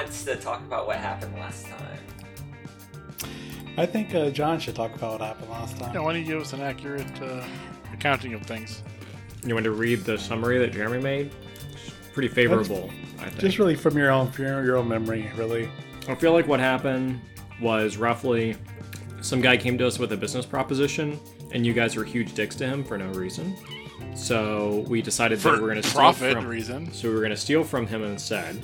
wants to talk about what happened last time? I think uh, John should talk about what happened last time. Yeah, why don't you give us an accurate uh, accounting of things? You want to read the summary that Jeremy made? It's pretty favorable, I think. Just really from your own, from your, your own memory, really. I feel like what happened was roughly some guy came to us with a business proposition, and you guys were huge dicks to him for no reason. So we decided that For we're going to steal profit from, reason. So we were going to steal from him instead.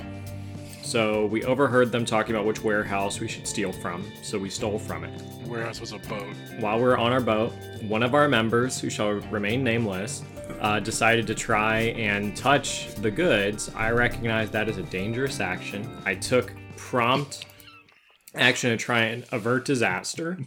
So we overheard them talking about which warehouse we should steal from. So we stole from it. The warehouse was a boat. While we were on our boat, one of our members, who shall remain nameless, uh, decided to try and touch the goods. I recognize that as a dangerous action. I took prompt action to try and avert disaster.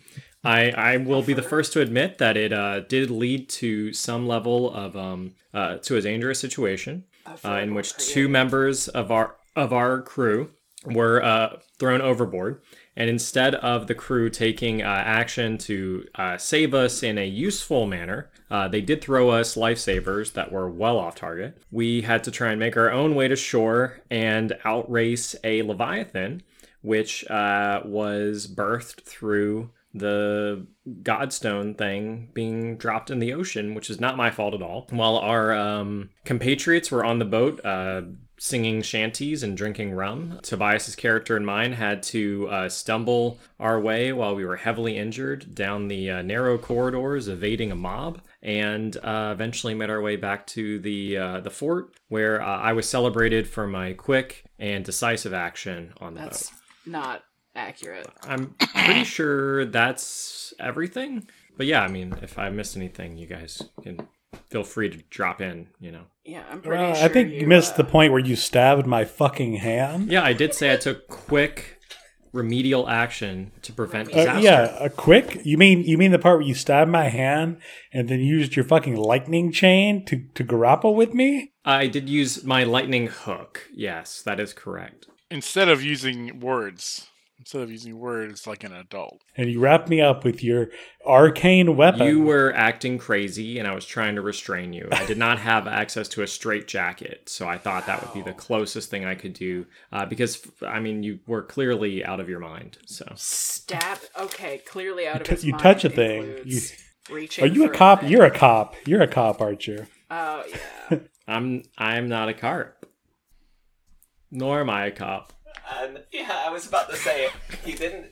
I, I will be the first to admit that it uh, did lead to some level of um, uh, to a dangerous situation uh, in which two members of our of our crew were uh, thrown overboard. And instead of the crew taking uh, action to uh, save us in a useful manner, uh, they did throw us lifesavers that were well off target. We had to try and make our own way to shore and outrace a leviathan, which uh, was birthed through the godstone thing being dropped in the ocean, which is not my fault at all. While our um, compatriots were on the boat, uh, singing shanties and drinking rum. Tobias's character and mine had to uh, stumble our way while we were heavily injured down the uh, narrow corridors, evading a mob, and uh, eventually made our way back to the uh, the fort, where uh, I was celebrated for my quick and decisive action on the That's boat. not accurate. I'm pretty sure that's everything. But yeah, I mean, if I missed anything, you guys can feel free to drop in. You know. Yeah, I'm pretty Well, sure. I think you, you missed uh, the point where you stabbed my fucking hand. Yeah, I did say I took quick remedial action to prevent Uh, disaster. yeah, a quick. You mean you mean the part where you stabbed my hand and then used your fucking lightning chain to to grapple with me? I did use my lightning hook. Yes, that is correct. Instead of using words, instead of using words like an adult. And you wrapped me up with your arcane weapon. You were acting crazy, and I was trying to restrain you. I did not have access to a straight jacket, so I thought that would be the closest thing I could do. Uh, because I mean, you were clearly out of your mind. So stab. Okay, clearly out of t- his you mind touch a thing, includes Reaching Are you a cop? thing. You're a cop. You're a cop, aren't you? Oh yeah. I'm I'm not a carp, nor am I a cop. Um, yeah, I was about to say he didn't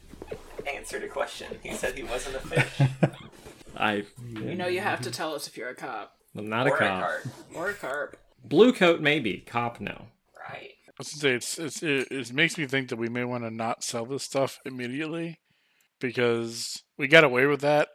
answer the question. He said he wasn't a fish I you know you have to tell us if you're a cop I'm not or a a cop. carp, or a carp. Blue coat maybe, cop no. right? I was gonna say it's, it's it, it makes me think that we may want to not sell this stuff immediately because we got away with that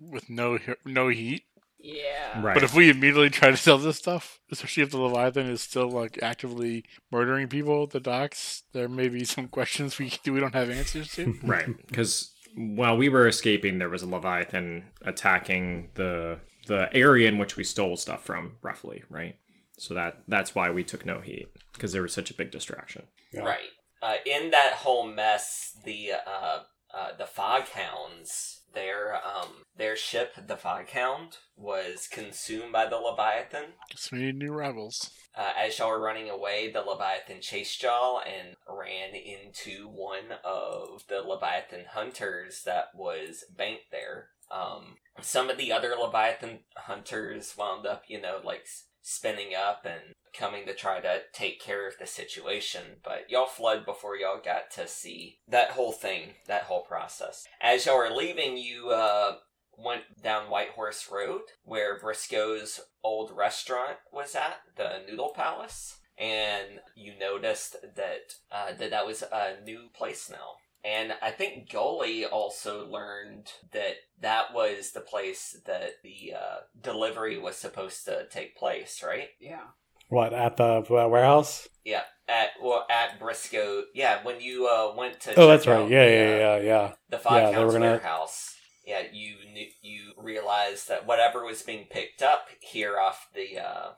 with no no heat. Yeah. Right. But if we immediately try to sell this stuff, especially if the Leviathan is still like actively murdering people at the docks, there may be some questions we we don't have answers to. right because while we were escaping there was a leviathan attacking the the area in which we stole stuff from roughly right so that that's why we took no heat because there was such a big distraction Yeah. Right. Uh, in that whole mess, the uh, uh, the Foghounds, their um, their ship, the Foghound, was consumed by the Leviathan. Guess we need new rivals. Uh, as y'all were running away, the Leviathan chased y'all and ran into one of the Leviathan hunters that was banked there. Um, some of the other Leviathan hunters wound up, you know, like spinning up and coming to try to take care of the situation, but y'all fled before y'all got to see that whole thing, that whole process. As y'all were leaving, you uh, went down White Horse Road, where Briscoe's old restaurant was at, the Noodle Palace, and you noticed that uh, that that was a new place now. And I think Gully also learned that that was the place that the uh, delivery was supposed to take place, right? Yeah. What at the uh, warehouse? Yeah, at well at Briscoe. Yeah, when you uh, went to Oh, check that's right. Yeah, the, yeah, uh, yeah, yeah. the Yeah, Five they were Counts gonna- warehouse. Yeah, you knew, you realized that whatever was being picked up here off the uh,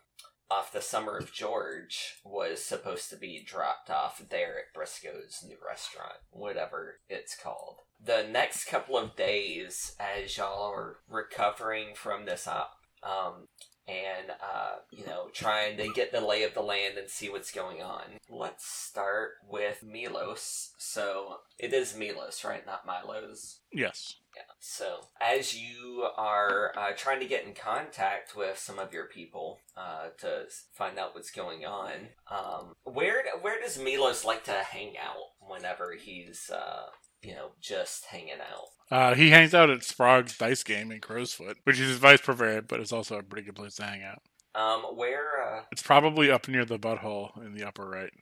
off the Summer of George was supposed to be dropped off there at Briscoe's new restaurant, whatever it's called. The next couple of days, as y'all are recovering from this op, um, and uh, you know trying to get the lay of the land and see what's going on. Let's start with Milos. So it is Milos, right? Not Milos. Yes. Yeah. So as you are uh, trying to get in contact with some of your people uh, to find out what's going on, um, where where does Milos like to hang out whenever he's uh, you know just hanging out? Uh, he hangs out at Sprague's dice game in Crowsfoot, which is his vice purveyor, but it's also a pretty good place to hang out. Um, where uh, It's probably up near the butthole in the upper right.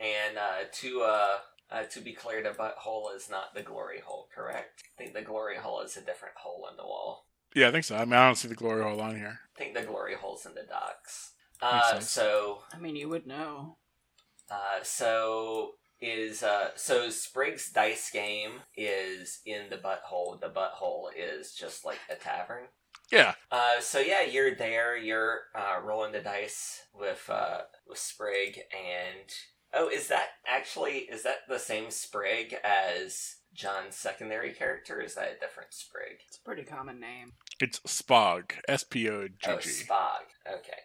and uh, to uh, uh, to be clear, the butthole is not the glory hole, correct? I think the glory hole is a different hole in the wall. Yeah, I think so. I mean, I don't see the glory hole on here. I think the glory hole's in the docks. Uh, so I mean, you would know. Uh, so is uh, so Sprig's dice game is in the butthole. The butthole is just like a tavern. Yeah, Uh, so yeah, you're there. You're uh, rolling the dice with uh, with Sprig, and oh, is that actually is that the same Sprig as John's secondary character? Or is that a different Sprig? It's a pretty common name. it's Spog. S P O G Oh, Spog. Okay.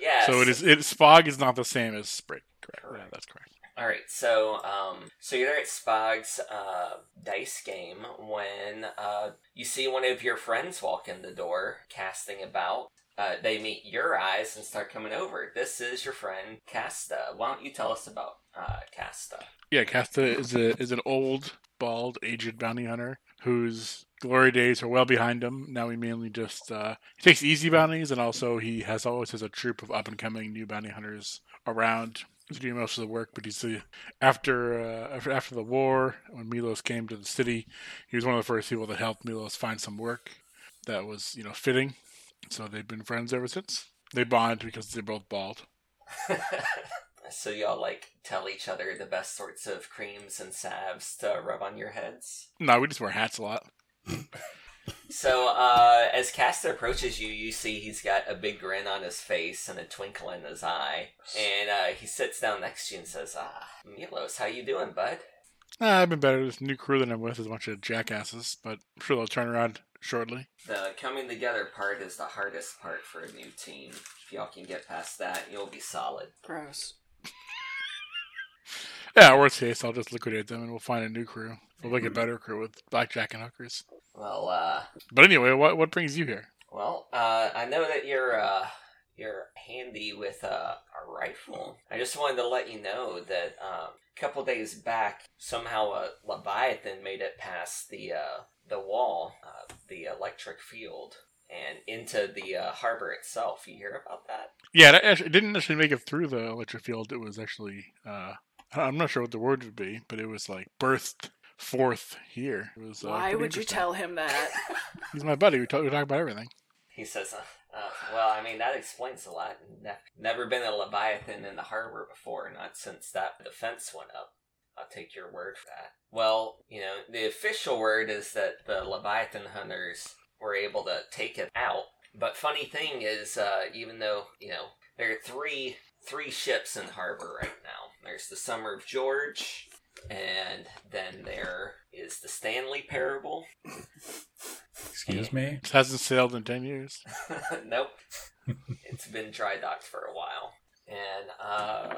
Yeah. So it is. It Spog is not the same as Sprig. Correct. Yeah, that's correct. All right, so um, so you're there at Spog's uh, dice game when uh, you see one of your friends walk in the door, casting about. Uh, they meet your eyes and start coming over. This is your friend Casta. Why don't you tell us about uh, Casta? Yeah, Casta is a is an old, bald, aged bounty hunter whose glory days are well behind him. Now he mainly just uh, he takes easy bounties, and also he has always has a troop of up and coming new bounty hunters around to do most of the work. But he's the after uh, after after the war when Milos came to the city, he was one of the first people that helped Milos find some work that was you know fitting. So they've been friends ever since. They bond because they're both bald. so y'all like tell each other the best sorts of creams and salves to rub on your heads. No, we just wear hats a lot. So, uh, as Casta approaches you, you see he's got a big grin on his face and a twinkle in his eye. And, uh, he sits down next to you and says, Ah, Milos, how you doing, bud? Ah, I've been better. This new crew that I'm with is a bunch of jackasses, but I'm sure they'll turn around shortly. The coming together part is the hardest part for a new team. If y'all can get past that, you'll be solid. Gross. Yeah, worst case, I'll just liquidate them and we'll find a new crew. We'll make a better crew with blackjack and hookers. Well, uh, But anyway, what what brings you here? well, uh, I know that you're, uh, you're handy with uh, a rifle. I just wanted to let you know that um, a couple days back, somehow a leviathan made it past the uh, the wall, uh, the electric field, and into the uh, harbor itself. You hear about that? Yeah, it, actually, it didn't actually make it through the electric field. It was actually, uh, I'm not sure what the word would be, but it was like birthed forth here. It was. Uh, Why would you tell him that? He's my buddy. We talk, we talk about everything. He says, uh, uh, "Well, I mean that explains a lot. Ne- never been a leviathan in the harbor before, not since that defense went up." I'll take your word for that. Well, you know, the official word is that the Leviathan hunters were able to take it out. But funny thing is, uh, even though you know there are three three ships in harbor right now. There's the Summer of George, and then there is the Stanley Parable. Excuse me. It hasn't sailed in ten years. nope, it's been dry docked for a while, and uh,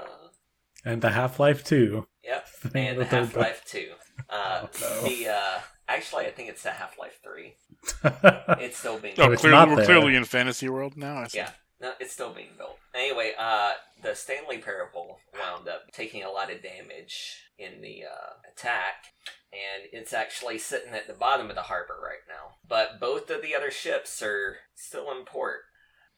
And the Half Life 2. Yep, The and the third Half Life Two. Uh, Oh, no. The uh, actually, I think it's the Half Life Three. It's still being Oh, it's clearly, we're there. clearly in fantasy world now. I see. Yeah, no, it's still being built. Anyway, uh, the Stanley Parable wound up taking a lot of damage in the uh, attack, and it's actually sitting at the bottom of the harbor right now. But both of the other ships are still in port.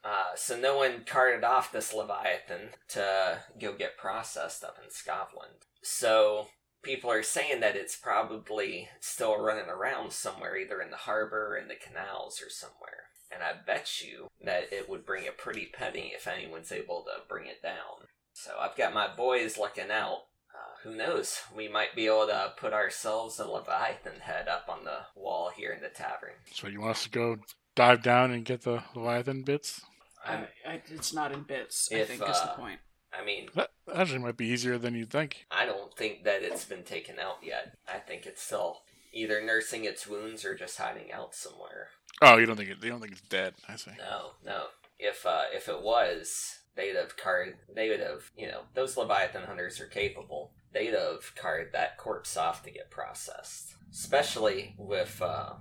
Uh, so no one carted off this Leviathan to go get processed up in Skovlan. So people are saying that it's probably still running around somewhere, either in the harbor, in the canals, or somewhere. And I bet you that it would bring a pretty penny if anyone's able to bring it down. So I've got my boys looking out. Uh, who knows? We might be able to put ourselves a Leviathan head up on the wall here in the tavern. So you want us to go dive down and get the Leviathan bits? I'm, I, I, it's not in bits. I If, think is the uh, point. I mean, That actually might be easier than you'd think. I don't think that it's been taken out yet. I think it's still either nursing its wounds or just hiding out somewhere. Oh, you don't think it? You don't think it's dead? I see. No, no. If uh, if it was, they'd have carved, they would have, you know, those Leviathan hunters are capable. They'd have carved that corpse off to get processed. Especially with, uh,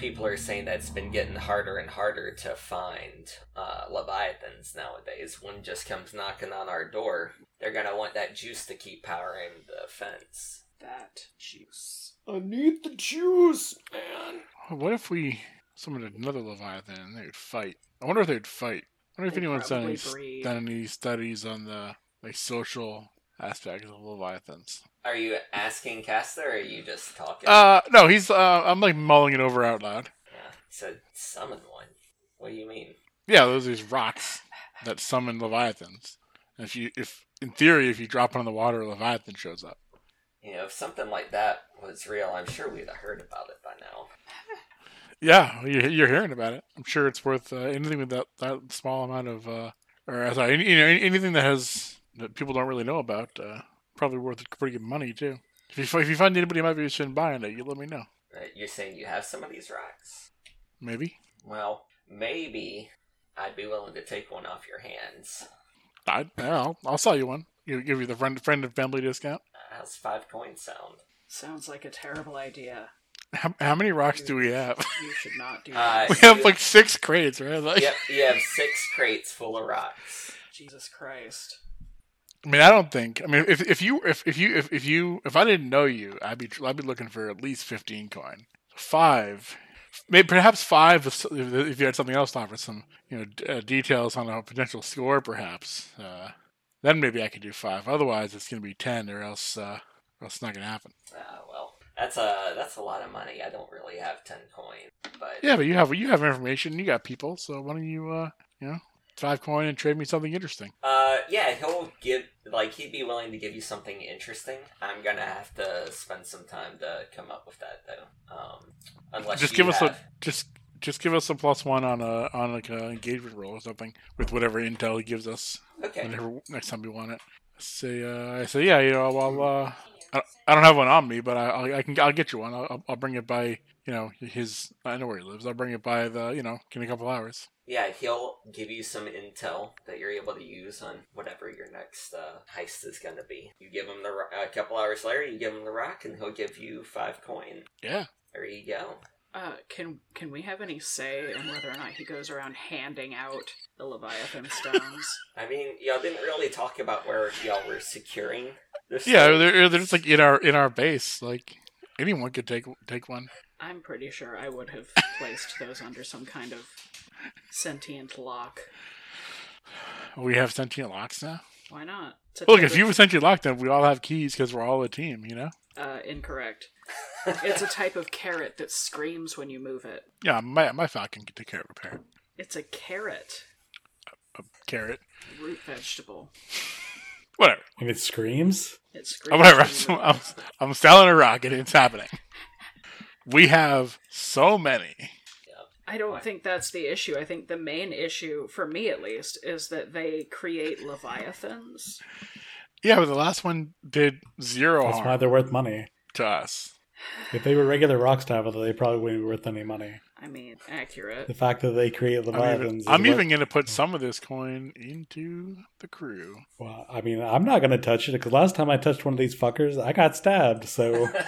people are saying that it's been getting harder and harder to find uh, Leviathans nowadays. One just comes knocking on our door. They're gonna want that juice to keep powering the fence. That juice. I need the juice, man. What if we summoned another Leviathan and they would fight? I wonder if they'd fight. I wonder if They'd anyone's done any, breed. done any studies on the like social aspects of Leviathans. Are you asking Casta or are you just talking? Uh, no, he's. Uh, I'm like mulling it over out loud. yeah, he said summon one. What do you mean? Yeah, those are these rocks that summon Leviathans. And if you, if in theory, if you drop it on the water, a Leviathan shows up. You know, if something like that was real, I'm sure we'd have heard about it by now. Yeah, you're, you're hearing about it. I'm sure it's worth uh, anything with that, that small amount of, uh, or sorry, any, you know, anything that has that people don't really know about. Uh, probably worth pretty good money too. If you if you find anybody who might be interested in buying it, you let me know. Uh, You're saying you have some of these rocks? Maybe. Well, maybe I'd be willing to take one off your hands. I, I'll, I'll sell you one. You give you the friend friend and family discount. Uh, how's five coins sound? Sounds like a terrible idea. How, how many rocks do we have? You should not do Uh, that. we have like six crates, right? Like, yep, you have six crates full of rocks. Jesus Christ. I mean, I don't think. I mean, if if you if, if you if, if you if I didn't know you, I'd be I'd be looking for at least fifteen coin. Five, maybe perhaps five if, if you had something else to offer, some you know d- uh, details on a potential score, perhaps. Uh, then maybe I could do five. Otherwise, it's gonna be ten, or else uh, or else it's not gonna happen. Uh, well, that's a that's a lot of money. I don't really have ten coin, but Yeah, but you have you have information. You got people, so why don't you uh you know five coin and trade me something interesting? Uh, yeah, he'll give like he'd be willing to give you something interesting. I'm gonna have to spend some time to come up with that though. Um, unless just give us a just just give us a plus one on a on like an engagement roll or something with whatever intel he gives us okay. whenever next time we want it. Say uh, I say yeah, you know, well, uh, I, don't have one on me, but I I'll, I can I'll get you one. I'll, I'll- I'll bring it by you know his I know where he lives. I'll bring it by the you know in a couple hours. Yeah, he'll give you some intel that you're able to use on whatever your next uh, heist is gonna be. You give him the ro- a couple hours later, you give him the rock, and he'll give you five coin. Yeah, There you go. Uh, can can we have any say in whether or not he goes around handing out the Leviathan stones? I mean, y'all didn't really talk about where y'all were securing this. yeah, they're, they're just like in our in our base. Like anyone could take take one. I'm pretty sure I would have placed those under some kind of sentient lock. We have sentient locks now. Why not? It's Look, if you have of- sentient lock, then we all have keys because we're all a team. You know. uh, incorrect. It's a type of carrot that screams when you move it. Yeah, my my falcon can take care of a parrot. It's a carrot, A carrot. root vegetable. Whatever. And it screams. It Oh, screams. whatever. I'm, I'm. I'm selling a rocket. It's happening. We have so many. I don't think that's the issue. I think the main issue, for me at least, is that they create leviathans. Yeah, but the last one did zero That's why they're worth money. to us. If they were regular rock style, they probably wouldn't be worth any money. I mean, accurate. The fact that they create I'm leviathans. I'm is even going to put some of this coin into the crew. Well, I mean, I'm not gonna touch it because last time I touched one of these fuckers, I got stabbed. So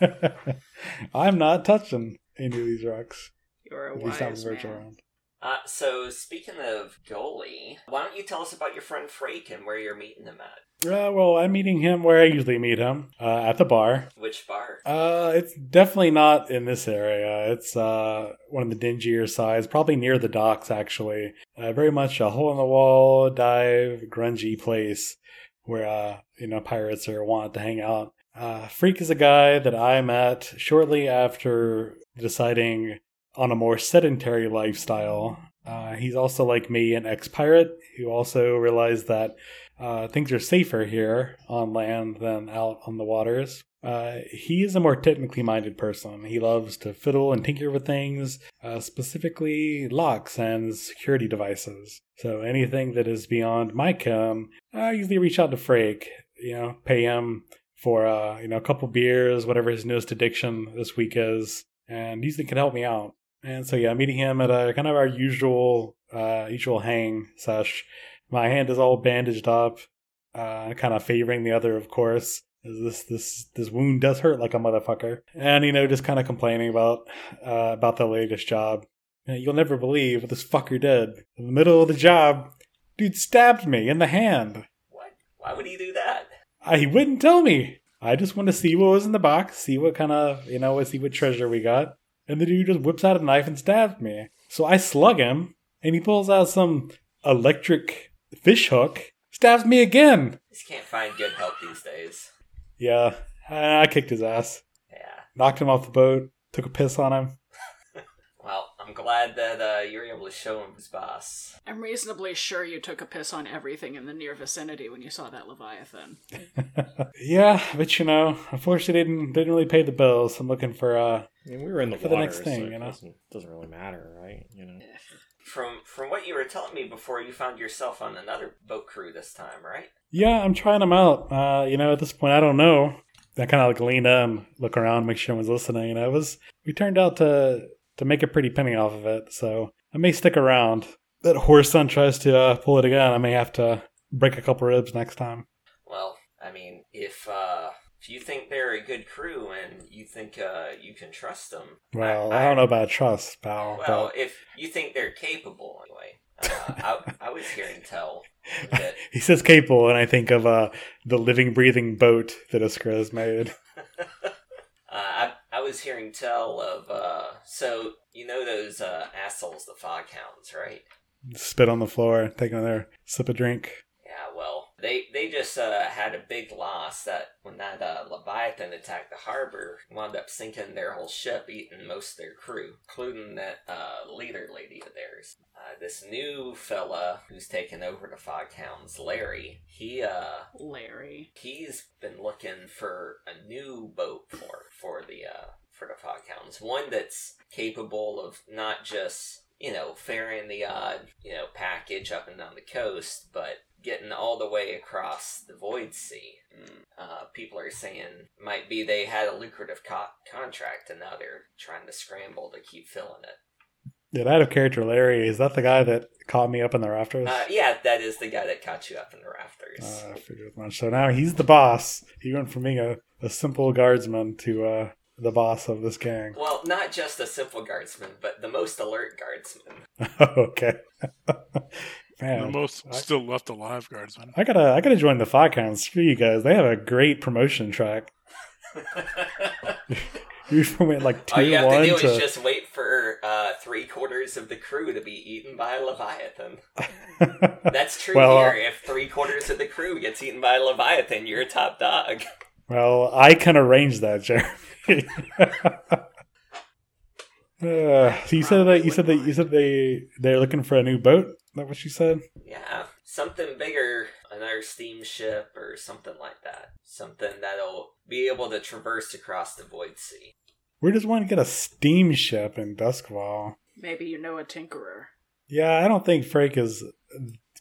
I'm not touching any of these rocks. You're a At least not wise virtual man. round. Uh, so speaking of Gully, why don't you tell us about your friend Frake and where you're meeting him at? Uh, well, I'm meeting him where I usually meet him uh, at the bar. Which bar? Uh, it's definitely not in this area. It's uh one of the dingier sides, probably near the docks. Actually, uh, very much a hole in the wall, dive, grungy place where uh you know pirates are want to hang out. Uh, Freak is a guy that I met shortly after deciding on a more sedentary lifestyle. Uh, he's also like me, an ex-pirate who also realized that uh, things are safer here on land than out on the waters. Uh, he is a more technically minded person. He loves to fiddle and tinker with things, uh, specifically locks and security devices. So anything that is beyond my chem, I usually reach out to Frake. You know, pay him for uh, you know a couple beers, whatever his newest addiction this week is, and usually can help me out. And so yeah, meeting him at a kind of our usual uh, usual hang sesh My hand is all bandaged up, uh, kind of favoring the other, of course. This this this wound does hurt like a motherfucker, and you know, just kind of complaining about uh, about the latest job. You know, You'll never believe what this fucker did. In the middle of the job, dude stabbed me in the hand. What? Why would he do that? I, he wouldn't tell me. I just wanted to see what was in the box, see what kind of, you know, see what treasure we got. And the dude just whips out a knife and stabs me. So I slug him, and he pulls out some electric fish hook, stabs me again. Just can't find good help these days. Yeah, I I kicked his ass, Yeah. knocked him off the boat, took a piss on him. Well, I'm glad that uh, you were able to show him his boss. I'm reasonably sure you took a piss on everything in the near vicinity when you saw that Leviathan. yeah, but you know, unfortunately, didn't didn't really pay the bills. I'm looking for uh, I mean, we were in the For the next thing, so you know? doesn't, doesn't really matter, right? You know. From from what you were telling me before, you found yourself on another boat crew this time, right? yeah, I'm trying them out. Uh, you know, at this point, I don't know. I kind of like lean in, look around, make sure everyone's listening. And it was we turned out to to make a pretty penny off of it, so I may stick around. That horse son tries to uh, pull it again. I may have to break a couple ribs next time. Well, I mean, if uh, if you think they're a good crew and you think uh, you can trust them, Well, I, don't know about trust, pal. Well, but if you think they're capable, anyway. Uh, I, I was hearing tell that he says capable, and I think of uh, the living, breathing boat that Iskra has made. uh, I, I was hearing tell of uh, so you know those uh, assholes, the foghounds, right? Spit on the floor, taking another sip of drink. Yeah, well, they they just uh, had a big loss that when that uh, Leviathan attacked the harbor, wound up sinking their whole ship, eating most of their crew, including that uh, leader lady of theirs. Uh, this new fella who's taken over the Foghounds, Larry, he uh Larry. he's been looking for a new boat for for the uh for the Foghounds, one that's capable of not just you know ferrying the odd you know package up and down the coast, but getting all the way across the Void Sea. Uh, people are saying might be they had a lucrative co- contract and now they're trying to scramble to keep filling it. Yeah, out of character, Larry is that the guy that caught me up in the rafters? Uh, yeah, that is the guy that caught you up in the rafters. Uh, I figured as much. So now he's the boss. He went from being a, a simple guardsman to uh, the boss of this gang. well, not just a simple guardsman, but the most alert guardsman. okay. The Man, most I- still left alive guardsman. I gotta, I gotta join the Foghounds. Screw you guys. They have a great promotion track. You went like two. All two you have one to do to. is just wait for uh, three quarters of the crew to be eaten by a leviathan. That's true Well, uh, here. If three quarters of the crew gets eaten by a leviathan, you're a top dog. well, I can arrange that, Jeremy. Uh, so you said that you said that you said they they're looking for a new boat. Is that what you said? Yeah, something bigger, another steamship or something like that. Something that'll be able to traverse across the void sea. Where does one get a steamship in Duskwall? Maybe you know a tinkerer. Yeah, I don't think Frank is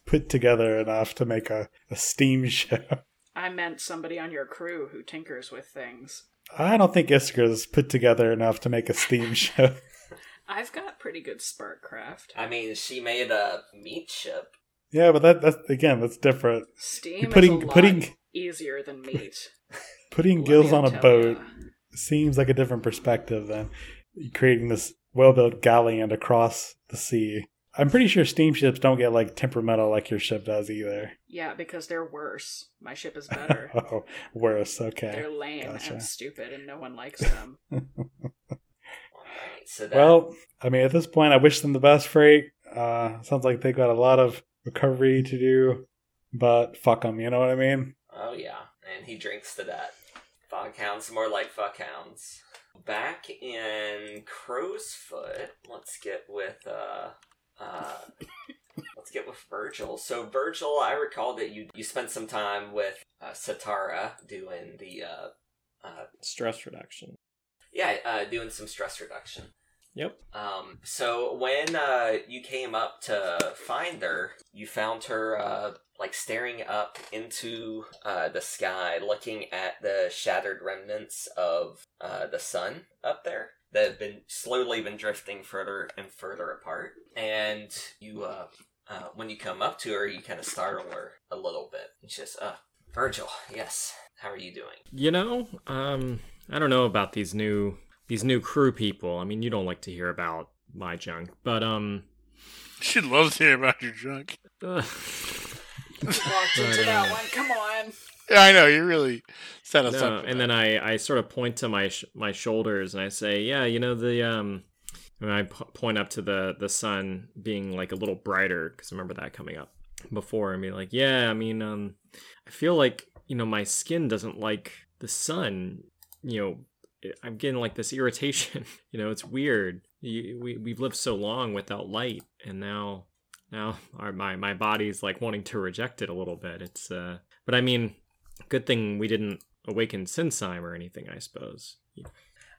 put together enough to make a, a steamship. I meant somebody on your crew who tinkers with things. I don't think Iskra's put together enough to make a steamship. I've got pretty good spark craft. I mean, she made a meat ship. yeah, but that that's again that's different. Steam Putting- is a lot putting- easier than meat. Putting gills on a boat ya. seems like a different perspective than creating this well-built galleon across the sea. I'm pretty sure steamships don't get like temperamental like your ship does either. Yeah, because they're worse. My ship is better. Oh, worse. Okay. They're lame Gotcha. and stupid, and no one likes them. Alright, so that, Well, I mean, at this point, I wish them the best, Frake. Uh, sounds like they've got a lot of recovery to do, but fuck them. You know what I mean? Oh yeah, and he drinks to that. Foghounds more like fuckhounds. Back in Crow's Foot, let's get with uh uh let's get with Virgil. So Virgil, I recall that you you spent some time with uh, Satara doing the uh uh Stress reduction. Yeah, uh doing some stress reduction. Yep. Um, so when uh, you came up to find her, you found her uh, like staring up into uh, the sky, looking at the shattered remnants of uh, the sun up there that have been slowly been drifting further and further apart. And you uh, uh, when you come up to her, you kind of startle her a little bit. And she says, uh, Virgil, yes, how are you doing? You know, um, I don't know about these new these new crew people. I mean, you don't like to hear about my junk, but um, She loves to hear about your junk. ugh, Walked into But, that uh, one. Come on. Yeah, I know. You really set us no, up. and that. then I I sort of point to my sh- my shoulders and I say, yeah, you know the um, and I p- point up to the the sun being like a little brighter because I remember that coming up before and be like, yeah, I mean, um, I feel like you know my skin doesn't like the sun. You know, I'm getting like this irritation. you know, it's weird. You, we we've lived so long without light, and now now our, my my body's like wanting to reject it a little bit. It's uh, but I mean, good thing we didn't awaken Sinsheim or anything. I suppose.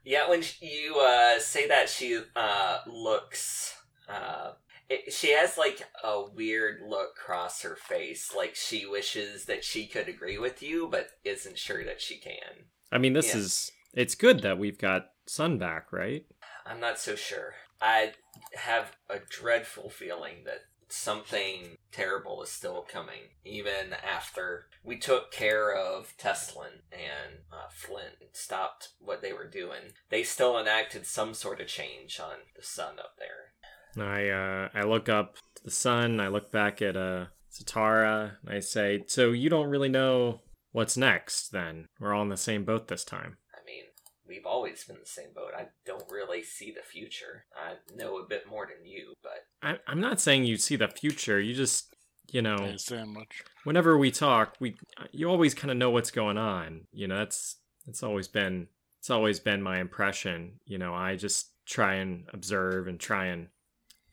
Yeah, when sh- you uh, say that, she uh, looks. Uh, it, she has like a weird look across her face, like she wishes that she could agree with you, but isn't sure that she can. I mean, this Yeah. is it's good that we've got Sun back, right? I'm not so sure. I have a dreadful feeling that something terrible is still coming, even after we took care of Teslin and uh, Flint and stopped what they were doing. They still enacted some sort of change on the sun up there. I uh, I look up to the sun. I look back at uh, Satara. And I say, so you don't really know what's next? Then we're all in the same boat this time. I mean, we've always been in the same boat. I don't really see the future. I know a bit more than you, but I, I'm not saying you see the future. You just, you know, Didn't say much. whenever we talk, we you always kind of know what's going on. You know, that's that's always been it's always been my impression. You know, I just try and observe and try and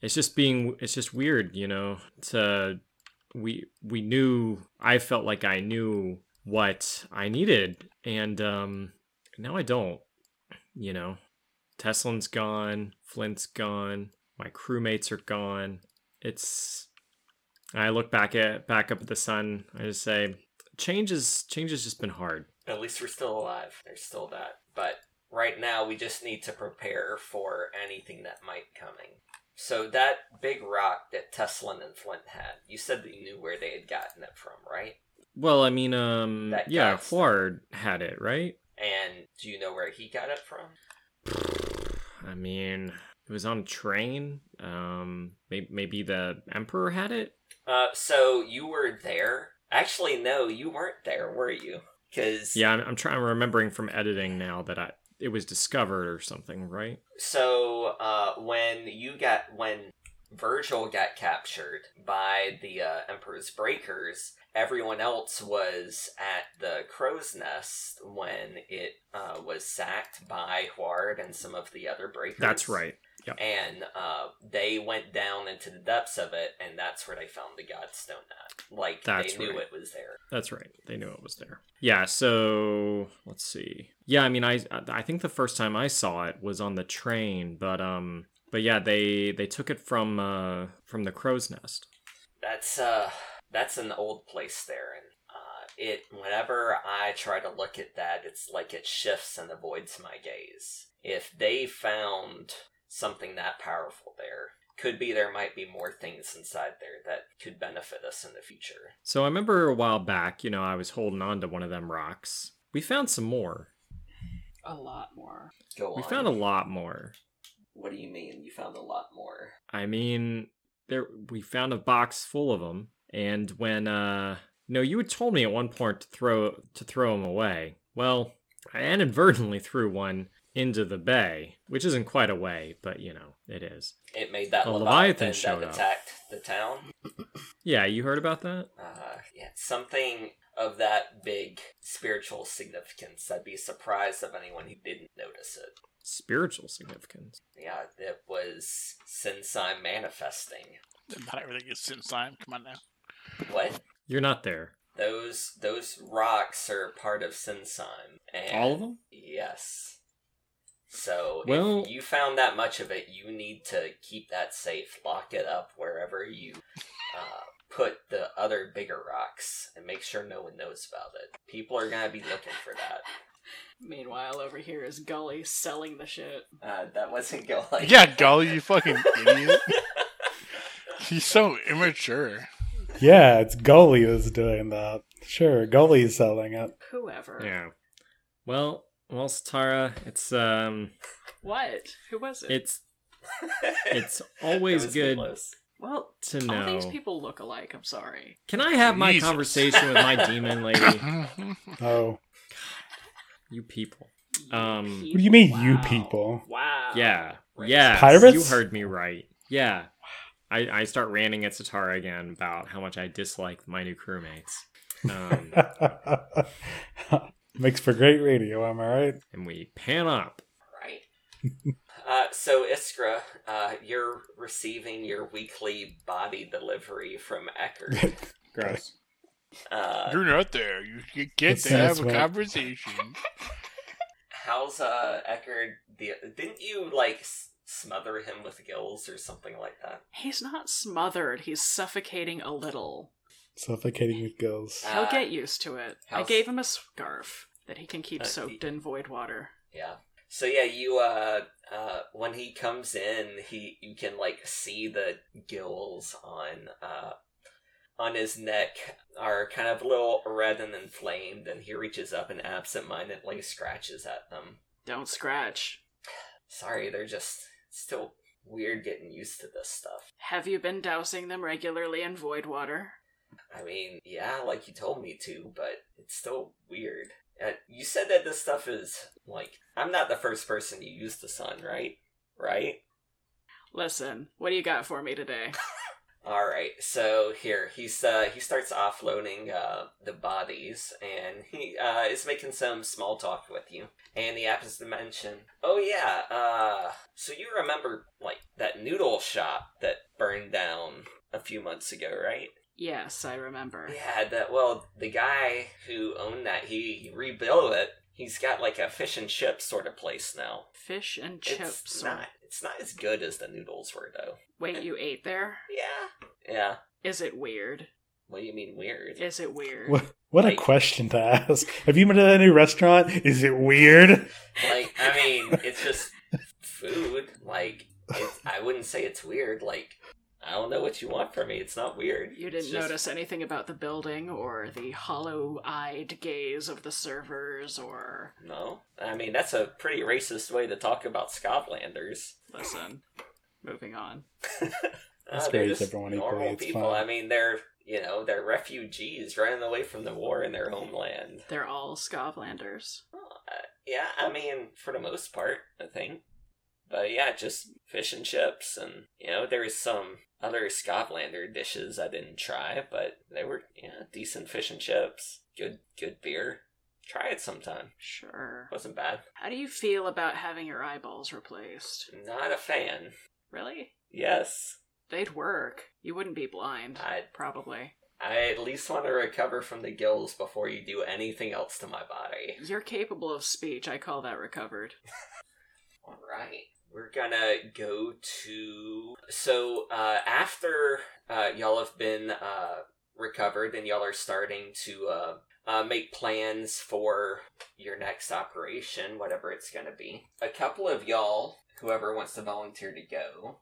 it's just being it's just weird, you know, to we we knew I felt like I knew what I needed and um now I don't. You know, Teslin's gone, Flint's gone, my crewmates are gone. It's I look back at back up at the sun. I just say, change is change has just been hard. at least we're still alive. There's still that. But right now, we just need to prepare for anything that might coming. So that big rock that Teslin and Flint had, you said that you knew where they had gotten it from, right? Well, I mean, um, That yeah. Ford had it, right? And do you know where he got it from? I mean, it was on a train. Um, maybe, maybe the Emperor had it. Uh, so you were there. Actually, no, you weren't there, were you? Because Yeah, I'm, I'm trying. I'm remembering from editing now that I it was discovered or something, right? So uh, when you got when Virgil got captured by the uh, Emperor's Breakers, everyone else was at the Crow's Nest when it uh, was sacked by Huard and some of the other Breakers. That's right. And uh, they went down into the depths of it, and that's where they found the Godstone at. Like That's they knew right. it was there. That's right. They knew it was there. Yeah. So let's see. Yeah, I mean, I I think the first time I saw it was on the train, but um, but yeah, they they took it from uh from the crow's nest. That's uh that's an old place there and uh it whenever I try to look at that it's like it shifts and avoids my gaze. If they found something that powerful there, could be there might be more things inside there that could benefit us in the future. So I remember a while back, you know, I was holding on to one of them rocks. We found some more. A lot more. Go on. We found a lot more. What do you mean? You found a lot more. I mean, there we found a box full of them, and when uh, no, you had told me at one point to throw to throw them away. Well, I inadvertently threw one into the bay, which isn't quite a way, but you know it is. It made that A Leviathan, Leviathan that showed up. attacked the town. Yeah, you heard about that? Uh, yeah, something of that big spiritual significance. I'd be surprised of anyone who didn't notice it. Spiritual significance. Yeah, it was Sinsai manifesting. Not everything is sin sign. Come on now. What? You're not there. Those those rocks are part of Sinsai. And All of them? Yes. So Well- if you found that much of it, you need to keep that safe. Lock it up wherever you uh, put the other bigger rocks, and make sure no one knows about it. People are gonna be looking for that. Meanwhile, over here is Gully selling the shit. Uh, that wasn't Gully. Yeah, Gully, you fucking idiot. He's so immature. Yeah, it's Gully who's doing that. Sure, Gully's selling it. Whoever. Yeah. Well, well, Satara, it's um, What? Who was it? it's it's always good close. well, to all know. these people look alike. I'm sorry. Can I have my Jesus. conversation with my demon lady? Oh, You people. Um, what do you mean, you people? Wow. Yeah. Right. Yeah. Pirates? You heard me right. Yeah. I, I start ranting at Satara again about how much I dislike my new crewmates. Um, Makes for great radio, am I right? and we pan up. Right. uh, so Iskra, uh, you're receiving your weekly body delivery from Eckerd. Gross. Uh, You're not there. You you get to have a what- conversation. how's uh Eckerd? The didn't you like s- smother him with gills or something like that? He's not smothered. He's suffocating a little. Suffocating with gills. Uh, He'll get used to it. I how's- gave him a scarf that he can keep Uh, soaked in void water. Yeah. So yeah, you uh uh when he comes in, he you can like see the gills on uh on his neck are kind of a little red and inflamed, and he reaches up and absentmindedly scratches at them. Don't scratch. Sorry, they're just still weird getting used to this stuff. Have you been dousing them regularly in void water? I mean, yeah, like you told me to, but it's still weird. Uh, you said that this stuff is like I'm not the first person to use the sun, right? Right? Listen, what do you got for me today? All right, so here he's uh, he starts offloading uh, the bodies, and he uh, is making some small talk with you. And he happens to mention, "Oh yeah, uh, so you remember like that noodle shop that burned down a few months ago, right?" Yes, I remember. Yeah, that well, the guy who owned that he, he rebuilt it. He's got like a fish and chips sort of place now. Fish and It's chips. not it's not as good as the noodles were though. Wait, you ate there? Yeah, yeah. Is it weird? What do you mean weird? Is it weird? What, what a question to ask. Have you been to a new restaurant? Is it weird? Like, I mean, it's just food. Like, it's, I wouldn't say it's weird. Like, I don't know what you want from me. It's not weird. You didn't just- notice anything about the building or the hollow eyed gaze of the servers or. No, I mean that's a pretty racist way to talk about Skovlanders. Listen, moving on. That's Uh, they're great, just everyone normal it's people. fine. I mean, they're you know they're refugees running away from the war in their homeland. They're all Skovlanders. Uh, yeah, I mean for the most part, I think. But yeah, just fish and chips, and you know there's some other Skovlander dishes I didn't try, but they were yeah decent fish and chips. Good good beer. Try it sometime. Sure. Wasn't bad. How do you feel about having your eyeballs replaced? Not a fan. Really? Yes, They'd work. You wouldn't be blind. I'd Probably. I at least want to recover from the gills before you do anything else to my body. You're capable of speech. I call that recovered. All right. We're gonna go to. So, uh, after uh, y'all have been uh, recovered and y'all are starting to uh, uh, make plans for your next operation, whatever it's gonna be, a couple of y'all, whoever wants to volunteer to go,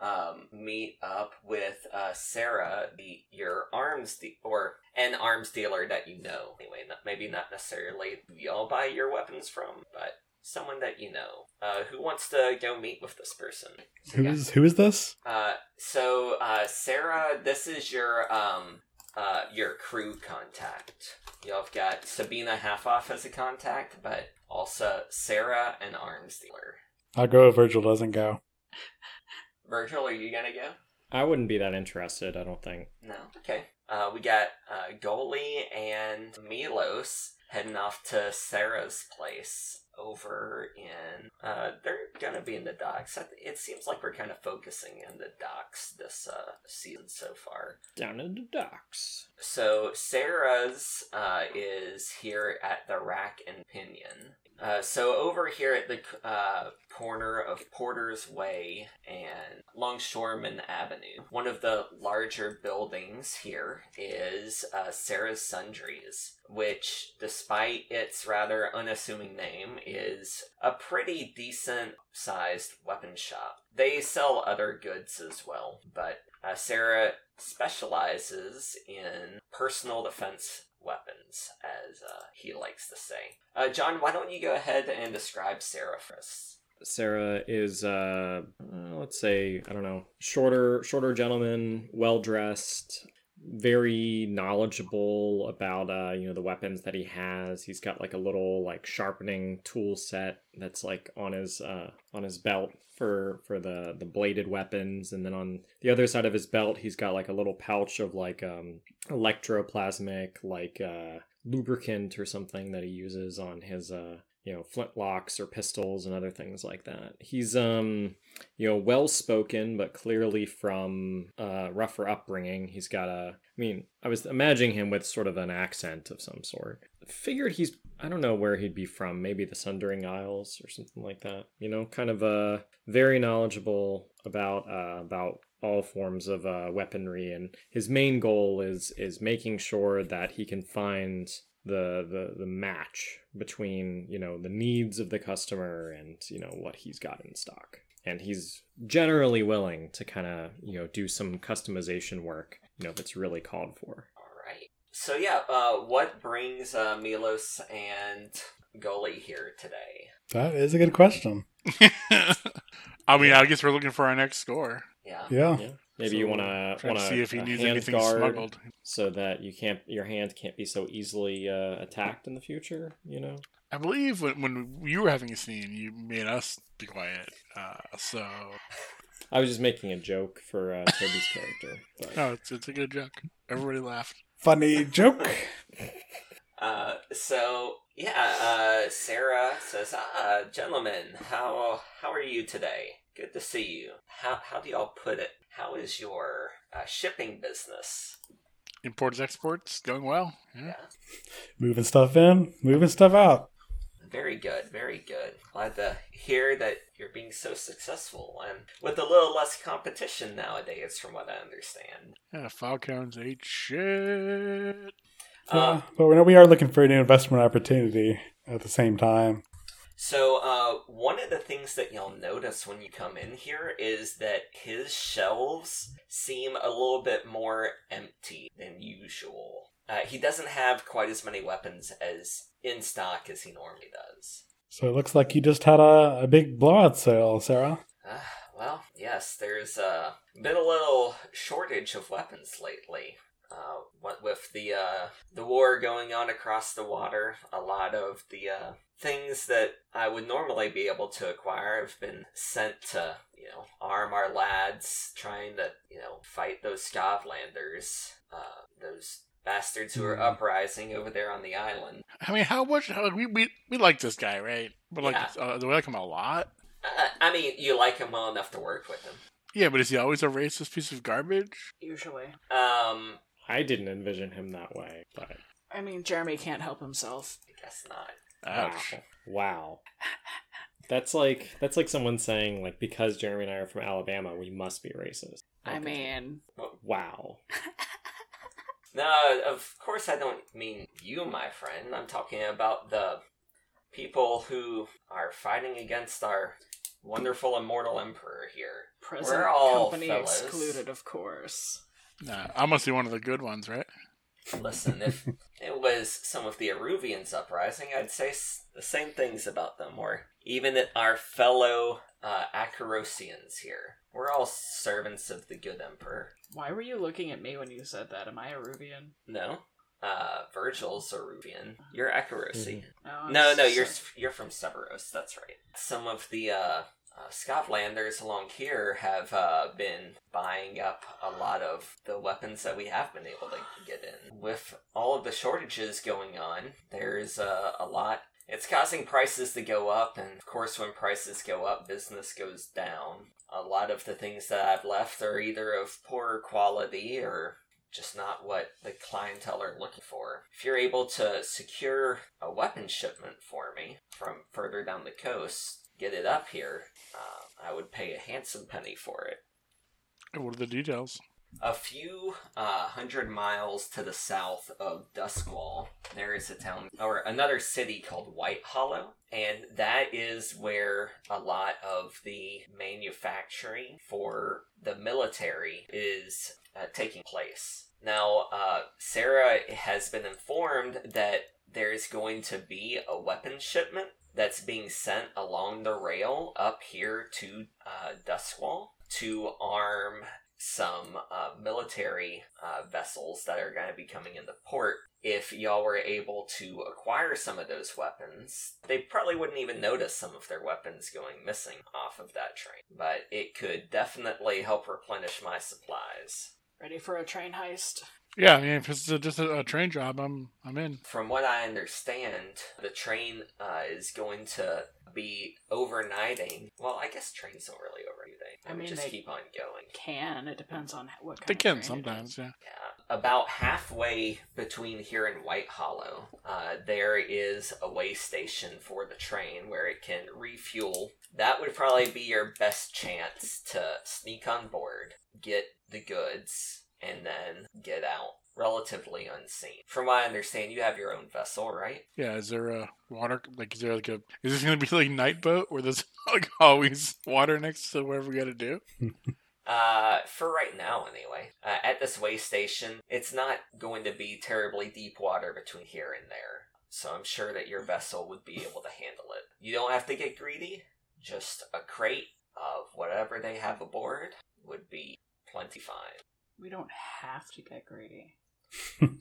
um, meet up with uh, Sarah, the your arms de- or an arms dealer that you know. Anyway, not, maybe not necessarily y'all buy your weapons from, but someone that you know. Uh, who wants to go meet with this person? So, Who yeah. is who is this? Uh, so uh, Sarah, this is your um uh your crew contact. Y'all have got Sabina half off as a contact, but also Sarah and Arms dealer. I'll go if Virgil doesn't go. Virgil, are you gonna go? I wouldn't be that interested, I don't think. No. Okay. Uh, we got uh, Gully and Milos heading off to Sarah's place over in. Uh, they're gonna be in the docks. It seems like we're kind of focusing in the docks this uh, season so far. Down in the docks. So Sarah's uh, is here at the Rack and Pinion. Uh, so over here at the uh, corner of Porter's Way and Longshoreman Avenue, one of the larger buildings here is uh, Sarah's Sundries, which, despite its rather unassuming name, is a pretty decent sized weapon shop. They sell other goods as well, but uh, Sarah specializes in personal defense weapons, as uh, he likes to say. Uh, John, why don't you go ahead and describe Sarah for us? Sarah is, uh, let's say, I don't know, shorter, shorter gentleman, well dressed, very knowledgeable about uh you know the weapons that he has. He's got like a little like sharpening tool set that's like on his uh on his belt for for the the bladed weapons. And then on the other side of his belt he's got like a little pouch of like um electroplasmic like uh lubricant or something that he uses on his uh you know flintlocks or pistols and other things like that. He's um you know well spoken but clearly from uh rougher upbringing he's got a i mean i was imagining him with sort of an accent of some sort. Figured he's i don't know where he'd be from maybe the sundering isles or something like that you know kind of uh very knowledgeable about uh about all forms of uh, weaponry and his main goal is is making sure that he can find the, the the match between you know the needs of the customer and you know what he's got in stock and he's generally willing to kind of you know do some customization work you know if it's really called for All right. So yeah, uh, what brings uh, Milos and Gully here today? That is a good question. I mean, I guess we're looking for our next score. Yeah. Yeah. yeah maybe you want to want to see if he needs anything smuggled. so that you can't your hand can't be so easily uh, attacked in the future you know I believe when, when you were having a scene, you made us be quiet. Uh, so, i was just making a joke for uh, toby's character but no, it's, it's a good joke. Everybody laughed. Funny joke. Uh, so yeah, uh, Sarah says, "Ah, gentlemen, how how are you today? Good to see you. How how do y'all put it? How is your uh, shipping business? Imports, exports, going well. Yeah. Yeah, moving stuff in, moving stuff out. very good, very good. Glad to hear that you're being so successful and with a little less competition nowadays, from what I understand. Yeah, Falcons ate shit. Yeah, Uh, but we we are looking for a new investment opportunity at the same time. So, uh, one of the things that you'll notice when you come in here is that his shelves seem a little bit more empty than usual. Uh, he doesn't have quite as many weapons as in stock as he normally does. So it looks like you just had a, a big blowout sale, Sarah. Uh, well, yes, there's uh, been a little shortage of weapons lately. Uh, what with the uh, the war going on across the water, a lot of the uh, things that I would normally be able to acquire have been sent to you know arm our lads, trying to you know fight those Skovlanders, uh, those bastards who are Hmm. uprising over there on the island. I mean, how much? How, we, we we like this guy, right? But like, Yeah. uh, do we like him a lot? Uh, I mean, you like him well enough to work with him. Yeah, but is he always a racist piece of garbage? Usually. Um, i didn't envision him that way but I mean, Jeremy can't help himself. I guess not. Ouch. Wow. Wow. That's like that's like someone saying like because Jeremy and I are from Alabama, we must be racist. I mean, oh. Wow. No, of course I don't mean you, my friend. I'm talking about the people who are fighting against our wonderful immortal emperor here. present We're all company fellas. excluded, of course. Nah, I must be one of the good ones, right? Listen, if it was some of the Iruvians uprising, I'd say s- the same things about them, or even our fellow uh, Akorosians here. We're all servants of the good emperor. Why were you looking at me when you said that? Am I a Rubian? No? Uh, Virgil's Iruvian. You're Acarosi. No, I'm No, no, you're you're from Severos. That's right. Some of the uh, uh, Skovlanders along here have uh, been buying up a lot of the weapons that we have been able to get in. With all of the shortages going on, there's uh, a lot. It's causing prices to go up, and of course, when prices go up, business goes down. A lot of the things that I've left are either of poorer quality or just not what the clientele are looking for. If you're able to secure a weapon shipment for me from further down the coast, get it up here, uh, I would pay a handsome penny for it. What are the details? A few uh, hundred miles to the south of Duskwall, there is a town or another city called White Hollow, and that is where a lot of the manufacturing for the military is uh, taking place. Now, uh, Sarah has been informed that there's going to be a weapon shipment that's being sent along the rail up here to uh, Duskwall to arm some uh, military uh, vessels that are going to be coming into port. If y'all were able to acquire some of those weapons, they probably wouldn't even notice some of their weapons going missing off of that train. But it could definitely help replenish my supplies. Ready for a train heist? Yeah, I mean, if it's a, just a, a train job, I'm I'm in. From what I understand, the train uh, is going to be overnighting. Well, I guess trains don't really overnight. I mean, just they- keep on going. Can it depends on what kind They of can train sometimes, is. yeah. Yeah. About halfway between here and White Hollow, uh, there is a way station for the train where it can refuel. That would probably be your best chance to sneak on board, get the goods, and then get out relatively unseen. From what I understand, you have your own vessel, right? Yeah, is there a water like is there like a is this gonna be like night boat where there's like always water next to whatever we gotta do? Uh, for right now, anyway. Uh, at this way station, it's not going to be terribly deep water between here and there, so I'm sure that your vessel would be able to handle it. You don't have to get greedy. Just a crate of whatever they have aboard would be plenty fine. We don't have to get greedy.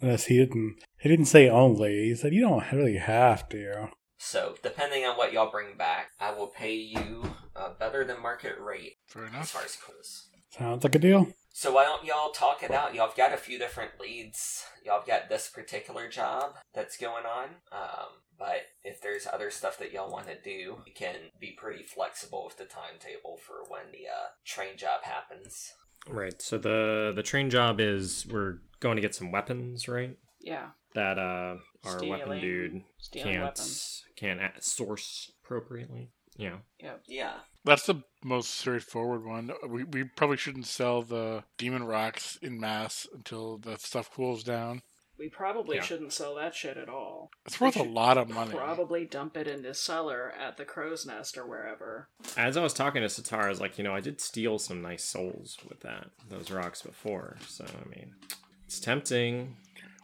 Unless he didn't. He didn't say only. He said you don't really have to. So, depending on what y'all bring back, I will pay you a better than market rate Fair as enough. far as clothes. Sounds like a deal. So why don't y'all talk it out? Y'all have got a few different leads. Y'all have got this particular job that's going on. Um, but if there's other stuff that y'all want to do, you can be pretty flexible with the timetable for when the uh, train job happens. Right. So the the train job is we're going to get some weapons, right? Yeah. That uh our weapon Stealing- dude stealing can't weapons. can't source appropriately. Yeah. Yep. Yeah. That's the most straightforward one. We we probably shouldn't sell the demon rocks in mass until the stuff cools down. We probably Yeah. shouldn't sell that shit at all. It's worth We a lot of money. Probably dump it in the cellar at the crow's nest or wherever. As I was talking to Satar, I was like, you know, I did steal some nice souls with that those rocks before. So I mean, it's tempting.